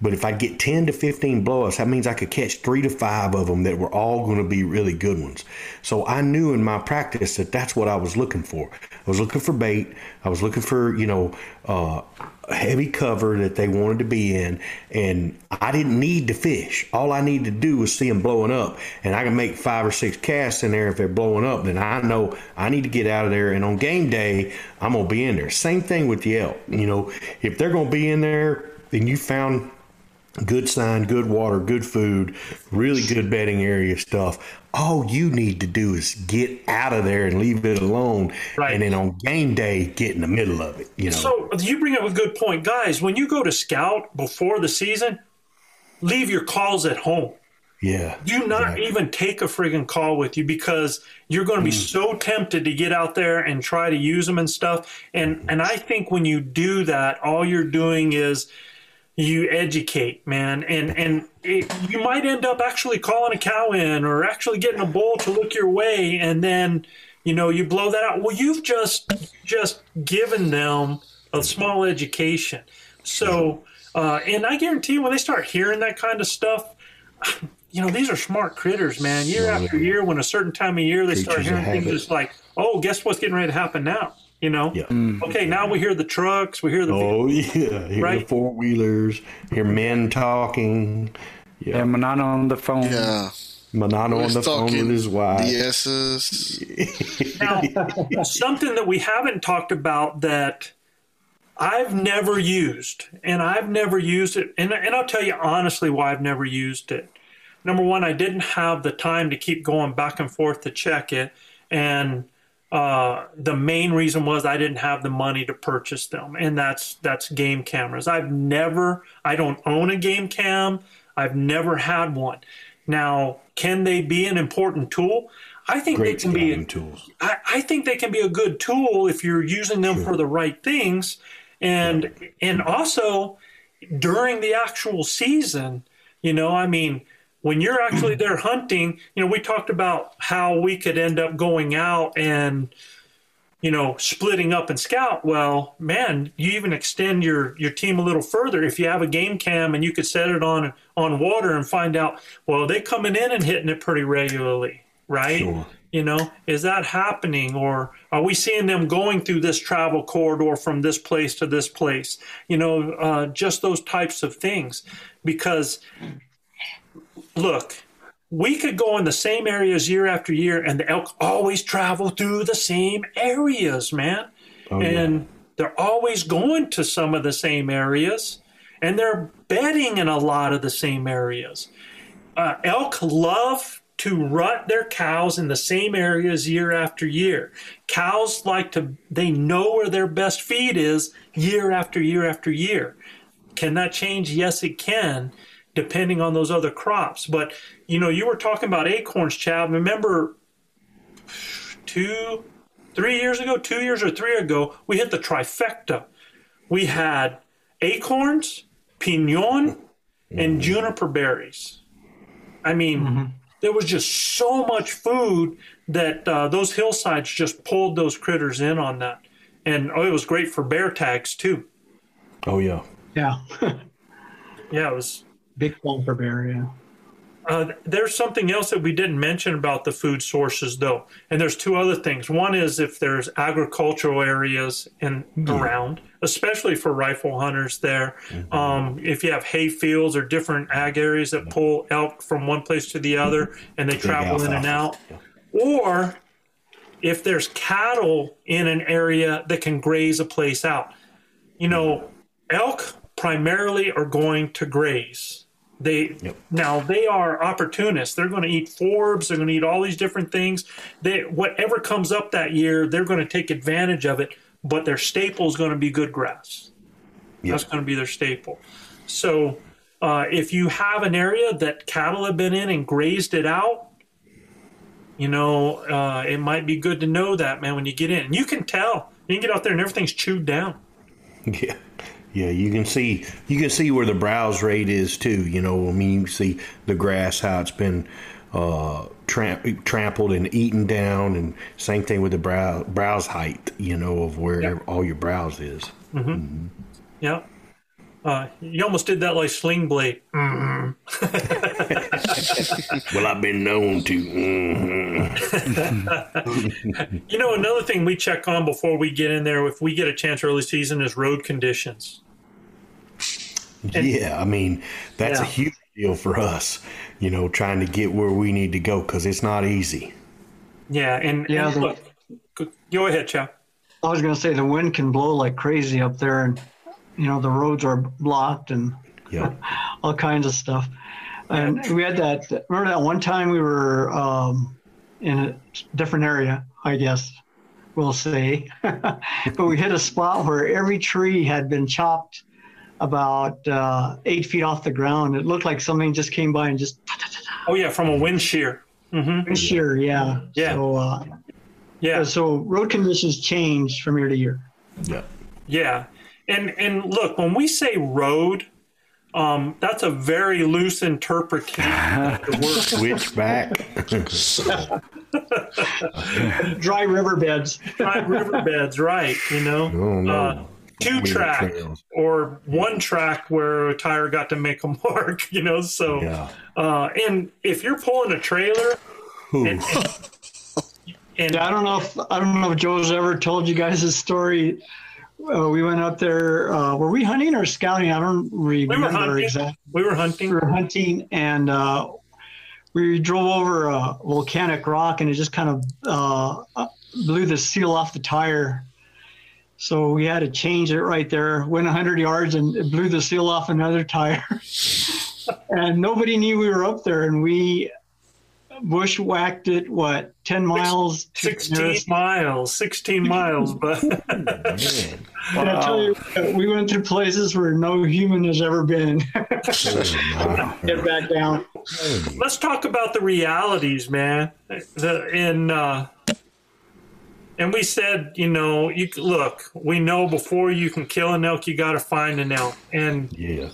But if I get 10 to 15 blowups, that means I could catch three to five of them that were all going to be really good ones. So I knew in my practice that that's what I was looking for. I was looking for bait. I was looking for, you know, uh, heavy cover that they wanted to be in. And I didn't need to fish. All I needed to do was see them blowing up. And I can make five or six casts in there if they're blowing up. Then I know I need to get out of there. And on game day, I'm going to be in there. Same thing with the elk. You know, if they're going to be in there then you found good sign, good water, good food, really good bedding area stuff. All you need to do is get out of there and leave it alone. Right. And then on game day, get in the middle of it. You know. So you bring up a good point, guys. When you go to scout before the season, leave your calls at home. yeah. Do not even take a friggin' call with you because you're going to be mm. so tempted to get out there and try to use them and stuff. And mm-hmm. and I think when you do that, all you're doing is you educate, man, and and it, you might end up actually calling a cow in or actually getting a bull to look your way, and then you know you blow that out. Well, you've just just given them a small education. So, uh, and I guarantee you, when they start hearing that kind of stuff, you know, these are smart critters, man. Year after year, when a certain time of year they start Creatures hearing things, it's like, oh, guess what's getting ready to happen now? You know, Yeah. Mm. okay, now we hear the trucks, we hear the Oh yeah, hear the Right. four wheelers, hear men talking. Yeah, I'm not on the phone. Yeah. Manano on the phone with his wife. DSs. Now, something that we haven't talked about that I've never used, and I've never used it, and, and I'll tell you honestly why I've never used it. Number one, I didn't have the time to keep going back and forth to check it, and uh, the main reason was I didn't have the money to purchase them, and that's that's game cameras. I've never, I don't own a game cam. I've never had one. Now, can they be an important tool? I think Great they can be. scouting tools. I, I think they can be a good tool if you're using them for the right things, and and also during the actual season. You know, I mean, when you're actually there hunting, you know, we talked about how we could end up going out and you know splitting up and scout. Well, man, you even extend your your team a little further if you have a game cam and you could set it on on water and find out. Well, they coming in and hitting it pretty regularly, right? Sure. You know, is that happening, or are we seeing them going through this travel corridor from this place to this place? You know, uh, just those types of things. Because, look, we could go in the same areas year after year, and the elk always travel through the same areas, man. Oh, yeah. and they're always going to some of the same areas, and they're bedding in a lot of the same areas. Uh, elk love to rut their cows in the same areas year after year. Cows like to, they know where their best feed is year after year after year. Can that change? Yes, it can, depending on those other crops. But, you know, you were talking about acorns, Chad. Remember two, three years ago, two years or three ago, we hit the trifecta. We had acorns, pinon, and juniper berries. I mean, there was just so much food that uh, those hillsides just pulled those critters in on that. And oh, it was great for bear tags too. Oh yeah. Yeah. Yeah, it was. Big for bear, yeah. Uh, there's something else that we didn't mention about the food sources, though, and there's two other things. One is if there's agricultural areas in around, especially for rifle hunters. There, um, if you have hay fields or different ag areas that pull elk from one place to the other, and they travel in and out, or if there's cattle in an area that can graze a place out. You know, elk primarily are going to graze. They now they are opportunists. They're going to eat forbs. They're going to eat all these different things. They whatever comes up that year, they're going to take advantage of it. But their staple is going to be good grass. That's going to be their staple. So uh, if you have an area that cattle have been in and grazed it out, you know uh, it might be good to know that man when you get in. And you can tell. You can get out there and everything's chewed down. Yeah. Yeah, you can see you can see where the browse rate is too. You know, I mean, you see the grass how it's been uh, tramp- trampled and eaten down, and same thing with the brow browse height. You know, of where all your browse is. Mm-hmm. Yeah. Uh, you almost did that like Sling Blade. Mm-hmm. Well, I've been known to. mhm. You know, another thing we check on before we get in there, if we get a chance early season, is road conditions. Yeah, I mean, that's a huge deal for us. You know, trying to get where we need to go because it's not easy. Yeah, and, Yeah, and the- look, go- go ahead, Chow. I was going to say the wind can blow like crazy up there, and you know the roads are blocked, and Yeah. all kinds of stuff. And we had that. Remember that one time we were um, in a different area, I guess we'll say, but we hit a spot where every tree had been chopped about uh, eight feet off the ground. It looked like something just came by and just. Oh yeah, from a wind shear. Mm-hmm. Wind shear, yeah. Yeah. So, uh, yeah. So road conditions change from year to year. Yeah. Yeah. And and look, when we say road, um, that's a very loose interpretation of the word. Switchback. Dry riverbeds. Dry riverbeds, right? You know, Oh, no. uh, two Weird track trails. or one track where a tire got to make a mark. You know, so Yeah. uh, and if you're pulling a trailer, Ooh. and, and Yeah, I don't know if I don't know if Joe's ever told you guys this story. Uh, we went up there. Uh, were we hunting or scouting? I don't we were remember hunting. exactly. We were hunting. We were hunting, and uh, we drove over a volcanic rock, and it just kind of uh, blew the seal off the tire. So we had to change it right there. Went 100 yards, and it blew the seal off another tire. and nobody knew we were up there, and we bushwhacked it. What 10 miles? to 16 miles, 16 miles, but Man. And I tell you, what, we went to places where no human has ever been. Get back down. let's talk about the realities, man. The, in uh, and we said, you know, you look. We know before you can kill an elk, you got to find an elk, and Yeah.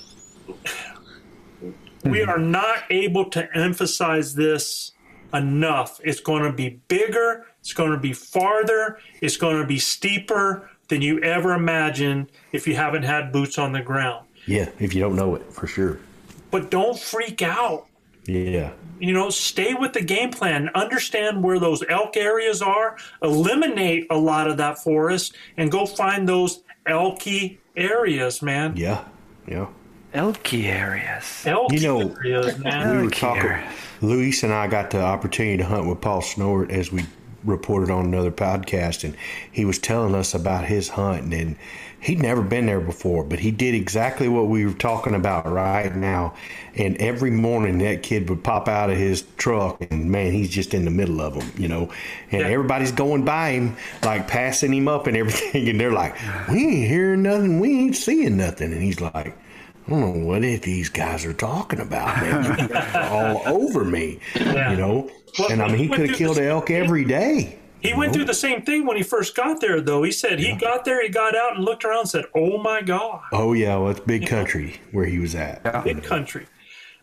we are not able to emphasize this enough. It's going to be bigger. It's going to be farther. It's going to be steeper than you ever imagined if you haven't had boots on the ground. Yeah. If you don't know it, for sure. But don't freak out. Yeah. you know, stay with the game plan. Understand where those elk areas are. Eliminate a lot of that forest and go find those elky areas, man. Yeah. Yeah. Elky areas. Elky You know, areas, man. we were talking. Luis and I got the opportunity to hunt with Paul Snort as we reported on another podcast, and he was telling us about his hunt, and he'd never been there before, but he did exactly what we were talking about right now. And every morning, that kid would pop out of his truck, and man, he's just in the middle of them, you know. And Yeah. everybody's going by him, like passing him up and everything, and they're like, "We ain't hearing nothing, we ain't seeing nothing," and he's like. I don't know what if these guys are talking about, man. You guys are all over me, Yeah. you know. Well, and I mean, he could have killed the- an elk every day. He went through the same thing when he first got there, though. He said he got there, he got out and looked around and said, Oh my God, Oh yeah, well, it's big country where he was at. big country.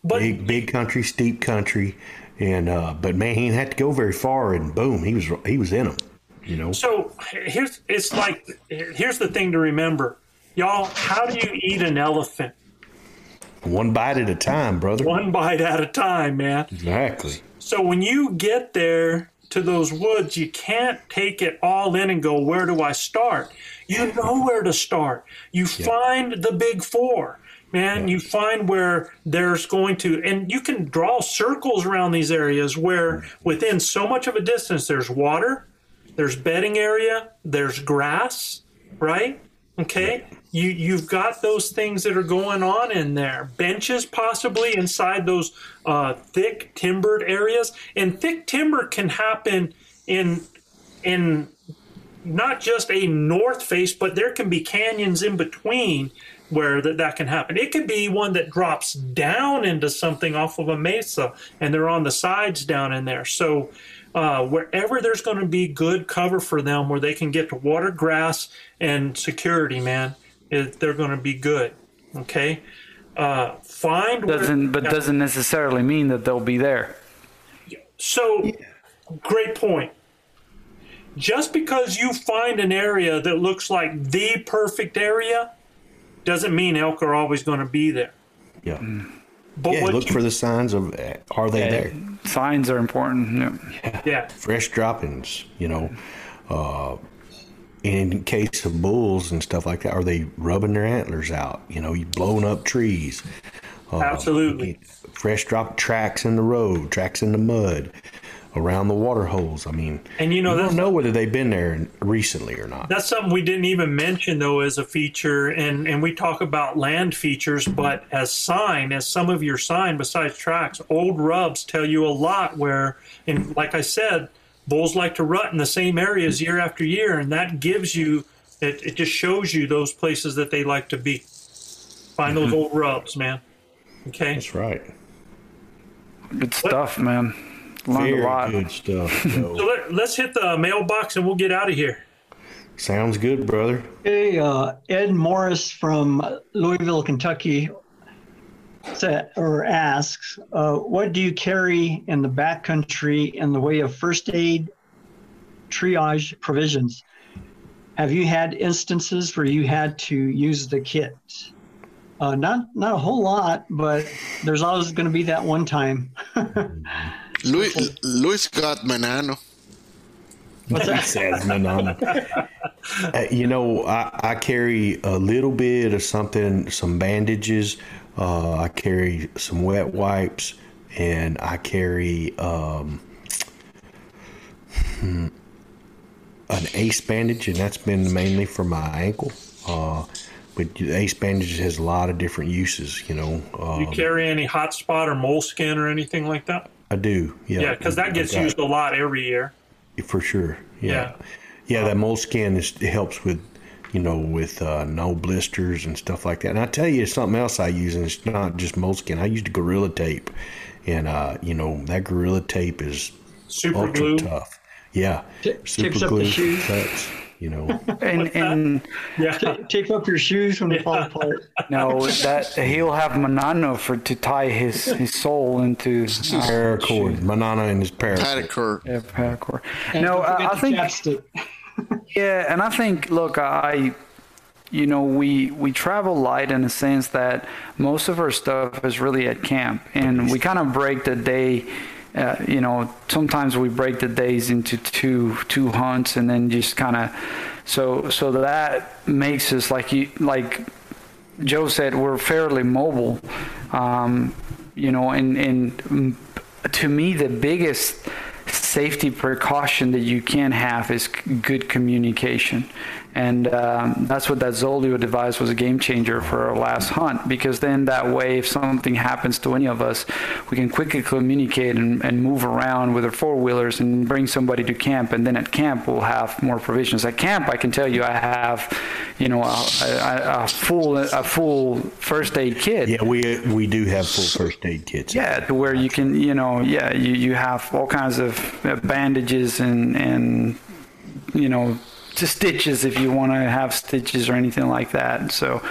But Big, big country, steep country, and uh, but man, he didn't have to go very far, and boom, he was he was in them. You know. So here's it's like here's the thing to remember, y'all. How do you eat an elephant? One bite at a time, brother. One bite at a time, man. Exactly. So when you get there to those woods, you can't take it all in and go, where do I start? You know where to start. You find the big four. Man, you find where there's going to, and you can draw circles around these areas where mm-hmm. within so much of a distance there's water, there's bedding area, there's grass, right? Okay. You you've got those things that are going on in there. Benches possibly inside those uh, thick timbered areas, and thick timber can happen in in not just a north face, but there can be canyons in between where that, that can happen. It could be one that drops down into something off of a mesa, and they're on the sides down in there. So uh, wherever there's going to be good cover for them, where they can get to water, grass, and security, man, it, they're going to be good. Okay, uh, find Doesn't but doesn't necessarily mean that they'll be there. So, great point. Just because you find an area that looks like the perfect area doesn't mean elk are always going to be there. Yeah. But yeah. what Look you- for the signs of uh, are they there? Signs are important. Yeah. Yeah. Fresh droppings. You know. Uh, in case of bulls and stuff like that, are they rubbing their antlers out? You know, you blowing up trees. Uh, Absolutely. Fresh drop tracks in the road, tracks in the mud, around the water holes. I mean, And you know, you that's- don't know whether they've been there recently or not. That's something we didn't even mention though as a feature, and and we talk about land features, but as sign, as some of your sign besides tracks, old rubs tell you a lot. Where, and like I said, bulls like to rut in the same areas year after year, and that gives you it. It just shows you those places that they like to be. Find those mm-hmm. old rubs, man. Okay, That's right. Good stuff, man. Learned Very a lot. good stuff. so let, let's hit the mailbox and we'll get out of here. Sounds good, brother. Hey, uh, Ed Morris from Louisville, Kentucky, said, or asks, uh, what do you carry in the backcountry in the way of first aid triage provisions? Have you had instances where you had to use the kit? Uh, not not a whole lot, but there's always going to be that one time. Luis, Luis got Manano. What's He says, "Man, I'm-" Uh, you know, I, I carry a little bit of something, some bandages. Uh, I carry some wet wipes, and I carry um, hmm, an ace bandage, and that's been mainly for my ankle. Uh, but the ace bandage has a lot of different uses. You know, You um, carry any hot spot or moleskin or anything like that? I do. Yeah, Yeah, because that gets I got- used a lot every year. for sure. Yeah. Yeah, yeah. that moleskin is it helps with, you know, with uh, no blisters and stuff like that. And I tell you, it's something else I use, and it's not just moleskin. I used a gorilla tape, and uh, you know that gorilla tape is Super ultra glue. tough. Yeah, T- tapes up the shoes. cuts. You know, And and Yeah. Tape up your shoes when they fall apart. no, that he'll have Manano for to tie his his sole into paracord, Manano and his paracord. Paracord. yeah, paracord. And No, don't forget I, I the think chapstick. Yeah, and I think look, I you know, we we travel light in a sense that most of our stuff is really at camp and we kind of break the day uh, you know, sometimes we break the days into two two hunts and then just kind of so so that makes us like you like Joe said we're fairly mobile. Um, you know, and and to me the biggest safety precaution that you can have is good communication. And um, that's what that Zoleo device was a game changer for our last hunt because then that way, if something happens to any of us, we can quickly communicate and, and move around with our four wheelers and bring somebody to camp. And then at camp, we'll have more provisions. At camp, I can tell you, I have, you know, a, a, a full a full first aid kit. Yeah, we we do have full first aid kits. Yeah, to where you can, you know, yeah, you, you have all kinds of uh, bandages and and you know, just stitches if you want to have stitches or anything like that. So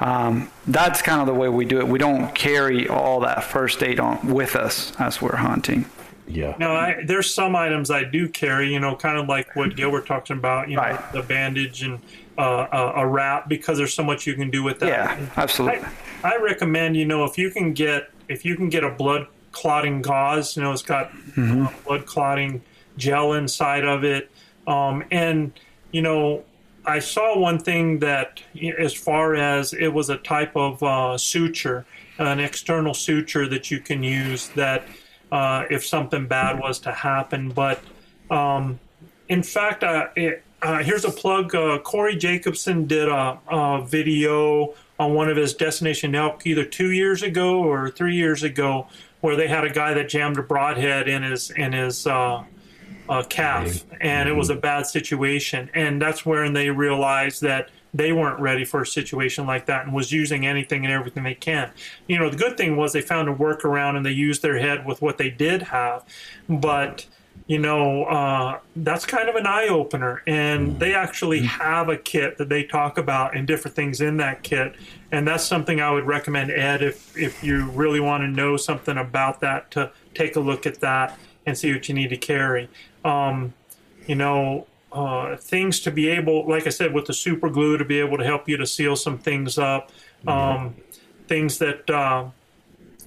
um, that's kind of the way we do it. We don't carry all that first aid on with us as we're hunting. Yeah. No, I, there's some items I do carry, you know, kind of like what Gilbert talking about, you know, Right. the bandage and uh, a, a wrap because there's so much you can do with that. Yeah, absolutely. I, I recommend, you know, if you can get if you can get a blood clotting gauze, you know, it's got Mm-hmm. uh, blood clotting gel inside of it, um, and you know, I saw one thing that, as far as it was a type of uh, suture, an external suture that you can use that uh, if something bad was to happen, but um, in fact, uh, it, uh, here's a plug. Uh, Corey Jacobsen did a, a video on one of his Destination Elk either two years ago or three years ago, where they had a guy that jammed a broadhead in his in his uh, uh, calf, and it was a bad situation. And that's when they realized that they weren't ready for a situation like that and was using anything and everything they can. You know, the good thing was they found a workaround and they used their head with what they did have, but you know, uh, that's kind of an eye opener. And they actually have a kit that they talk about and different things in that kit. And that's something I would recommend, Ed, if, if you really want to know something about that, to take a look at that and see what you need to carry. Um, you know, uh, things to be able, like I said, with the super glue to be able to help you to seal some things up. Um, things that uh,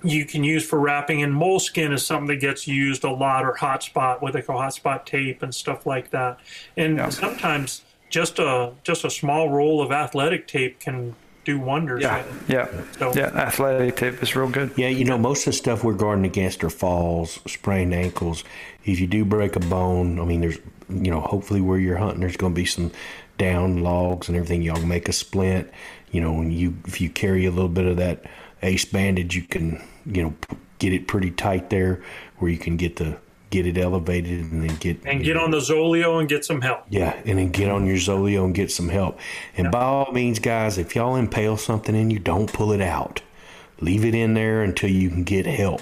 you can use for wrapping and moleskin is something that gets used a lot or hotspot what they call hotspot tape and stuff like that and sometimes just a just a small roll of athletic tape can do wonders. Yeah, with yeah, So- yeah. Athletic tape is real good. Yeah, you know, most of the stuff we're guarding against are falls, sprained ankles. If you do break a bone, I mean, there's, you know, hopefully where you're hunting, there's going to be some down logs and everything. Y'all make a splint. You know, and you if you carry a little bit of that ace bandage, you can, you know, get it pretty tight there, where you can get the get it elevated and then get And get on the Zoleo and get some help. yeah, and then get on your Zoleo and get some help. And by all means, guys, if y'all impale something in you, don't pull it out. Leave it in there until you can get help.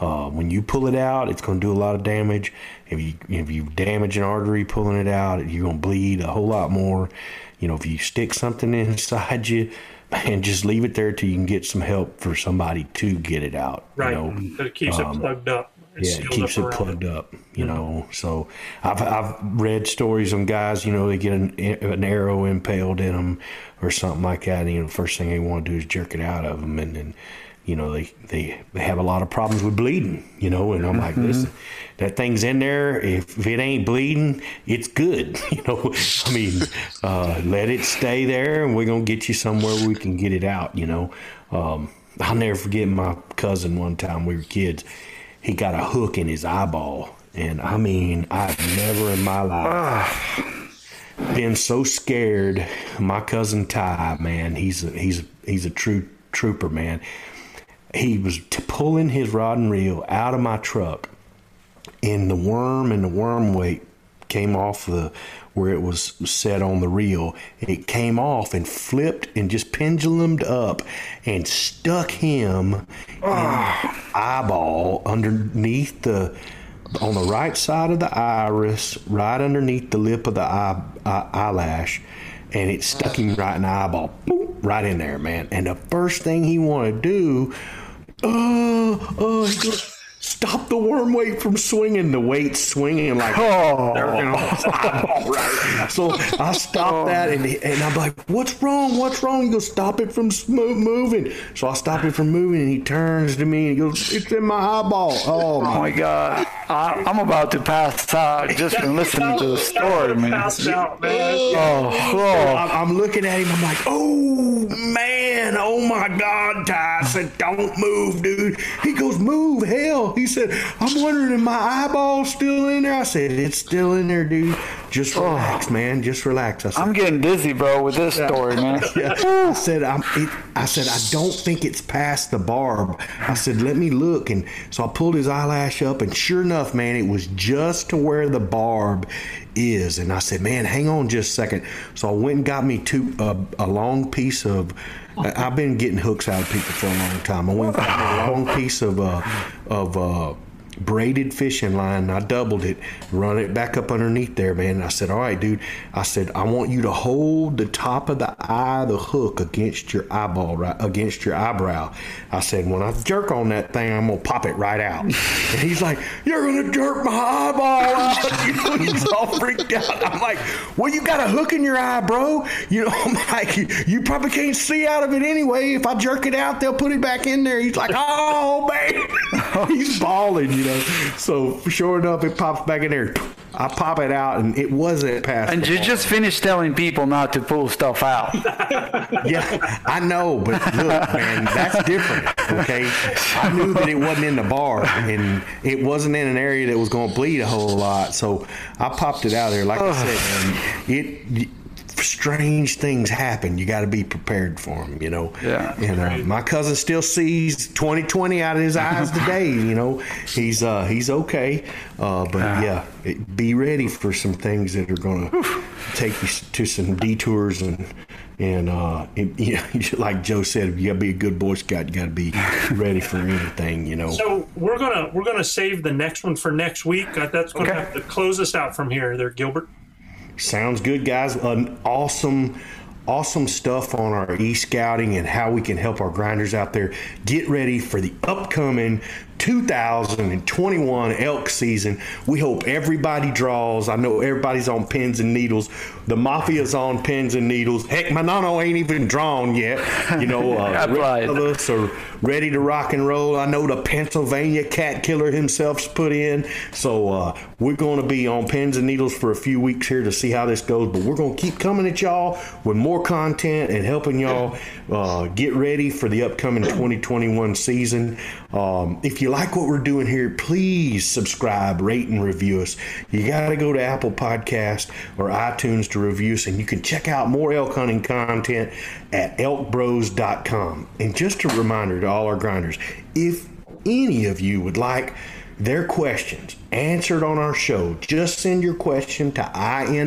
Uh, when you pull it out, it's going to do a lot of damage. If you if you damage an artery pulling it out, you're going to bleed a whole lot more. You know, if you stick something inside you, man, just leave it there till you can get some help for somebody to get it out. Right. You know? But it keeps Um, it plugged up. Yeah, it keeps it plugged up, you know. So I've I've read stories on guys, you know, they get an, an arrow impaled in them or something like that. And, you know, the first thing they want to do is jerk it out of them, and then you know they they they have a lot of problems with bleeding, you know. And I'm like, Mhm. listen, that thing's in there. If, if it ain't bleeding, it's good, you know. I mean, uh, let it stay there, and we're gonna get you somewhere we can get it out, you know. Um, I'll never forget my cousin one time we were kids he got a hook in his eyeball. And I mean, I've never in my life ah. been so scared. My cousin Ty, man, he's a, he's a, he's a true trooper, man. He was t- pulling his rod and reel out of my truck, and the worm and the worm weight came off the where it was set on the reel. It came off and flipped and just pendulumed up and stuck him eyeball underneath the on the right side of the iris, right underneath the lip of the eye, eye, eyelash, and it stuck him right in the eyeball, Boop, right in there, man. And the first thing he wanted to do, oh, oh, stop the worm weight from swinging. The weight swinging like, oh, right. So I stopped oh. that, and and I'm like, what's wrong? What's wrong? He goes, stop it from moving. So I stop it from moving, and he turns to me and he goes, it's in my eyeball. Oh Oh my God, I, I'm about to pass out just from listening to the story, man. Passed out, man. Oh, oh. I'm, I'm looking at him. I'm like, oh man, oh my God, Ty. I said, don't move, dude. He goes, move, hell. He said, I'm wondering if my eyeball's still in there. I said, it's still in there, dude. Just relax, man. Just relax. I said, I'm getting dizzy, bro, with this story, man. yeah. I said, I'm, it, I said, I don't think it's past the barb. I said, let me look. And so I pulled his eyelash up, and sure enough, man, it was just to where the barb is. And I said, man, hang on just a second. So I went and got me two, uh, a long piece of. I've been getting hooks out of people for a long time. I went a long piece of uh, of uh, braided fishing line. I doubled it, run it back up underneath there, man. I said, "All right, dude." I said, "I want you to hold the top of the eye, the hook against your eyeball, right against your eyebrow." I said, "When I jerk on that thing, I'm gonna pop it right out." And he's like, "You're gonna jerk my eyeball out?" You know, he's all freaked out. I'm like, "Well, you got a hook in your eye, bro. You know, I'm like, you probably can't see out of it anyway. If I jerk it out, they'll put it back in there." He's like, "Oh, man." he's bawling, you know. So sure enough, it pops back in there. I pop it out, and it wasn't past. And you just finished telling people not to pull stuff out. yeah, I know, but look, man, that's different. Okay, I knew that it wasn't in the bar, and it wasn't in an area that was going to bleed a whole lot. So I popped it out there. Like I said, man, it. Strange things happen. You got to be prepared for them, you know. Yeah. And uh, my cousin still sees 2020 out of his eyes today. You know, he's uh, he's okay. Uh, but yeah, it, be ready for some things that are going to take you to some detours and and uh, it, yeah, like Joe said, you got to be a good Boy Scout. You got to be ready for anything. You know. So we're gonna we're gonna save the next one for next week. Uh, That's gonna Okay. have to close us out from here, there, Gilbert. Sounds good, guys. An awesome, awesome stuff on our e scouting and how we can help our grinders out there get ready for the upcoming 2021 elk season. We hope everybody draws. I know everybody's on pins and needles. The mafia's on pins and needles. Heck, my Manano ain't even drawn yet. You know, uh, That's right. of us are ready to rock and roll. I know the Pennsylvania cat killer himself's put in. So uh, we're going to be on pins and needles for a few weeks here to see how this goes. But we're going to keep coming at y'all with more more content and helping y'all uh, get ready for the upcoming 2021 season. Um, if you like what we're doing here, please subscribe, rate, and review us. You got to go to Apple Podcast or iTunes to review us, and you can check out more elk hunting content at elkbros.com. And just a reminder to all our grinders, if any of you would like their questions answered on our show, just send your question to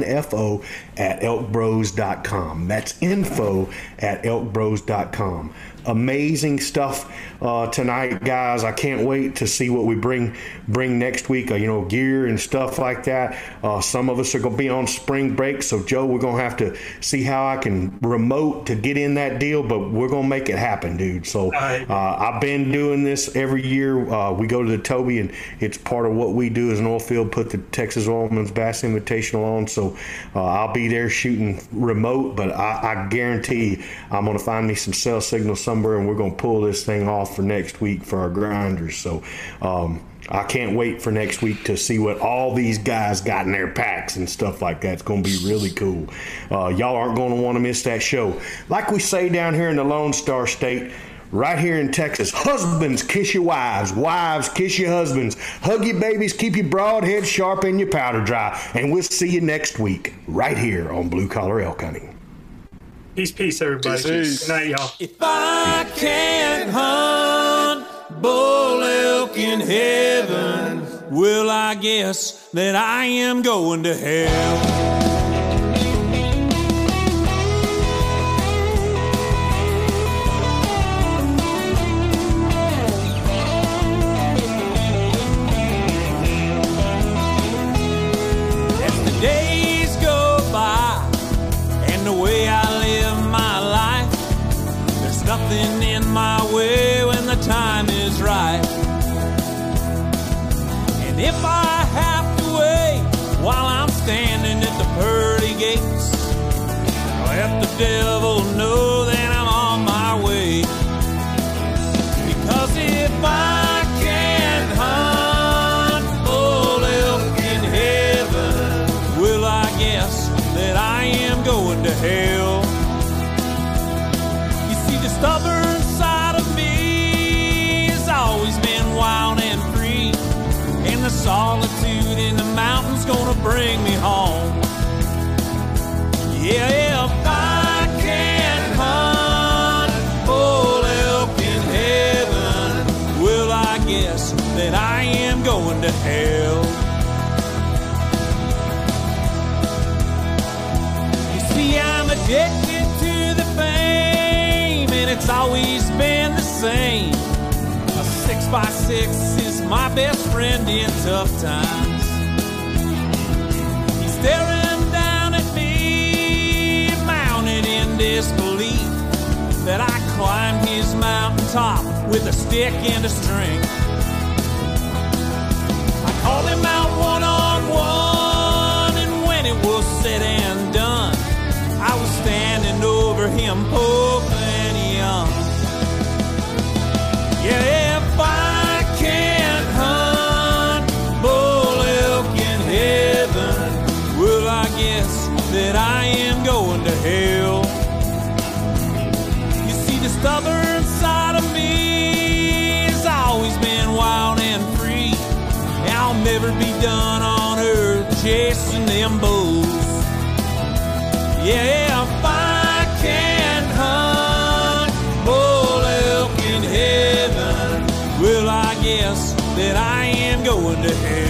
info at elkbros.com. That's info at elkbros.com. Amazing stuff uh, tonight, guys. I can't wait to see what we bring bring next week. Uh, you know, gear and stuff like that. Uh, some of us are going to be on spring break, so Joe, we're going to have to see how I can remote to get in that deal, but we're going to make it happen, dude. So uh, I've been doing this every year. Uh, we go to the TOBI, and it's part of what we do as an oil field. Put the Texas Oilman's Bass Invitational on, so uh, I'll be there shooting remote. But I, I guarantee I'm going to find me some cell signal and we're going to pull this thing off for next week for our grinders. So. Um, I can't wait for next week to see what all these guys got in their packs and stuff like that. It's going to be really cool. Uh, y'all aren't going to want to miss that show. Like we say down here in the Lone Star State, right here in Texas, husbands kiss your wives, wives kiss your husbands, hug your babies, keep your broad head sharp and your powder dry. And we'll see you next week right here on Blue Collar Elk Hunting. Peace, peace, everybody. Peace. Good night, y'all. If I can't hunt bull elk in heaven, well, I guess that I am going to hell. Devil by six is my best friend in tough times. He's staring down at me, mounted in disbelief that I climbed his mountaintop with a stick and a string. I called him out one on one, and when it was said and done, I was standing over him, pope and young. Yeah, hell. You see, the stubborn side of me has always been wild and free. I'll never be done on earth chasing them bulls. Yeah, if I can't hunt bull elk in heaven, well, I guess that I am going to hell.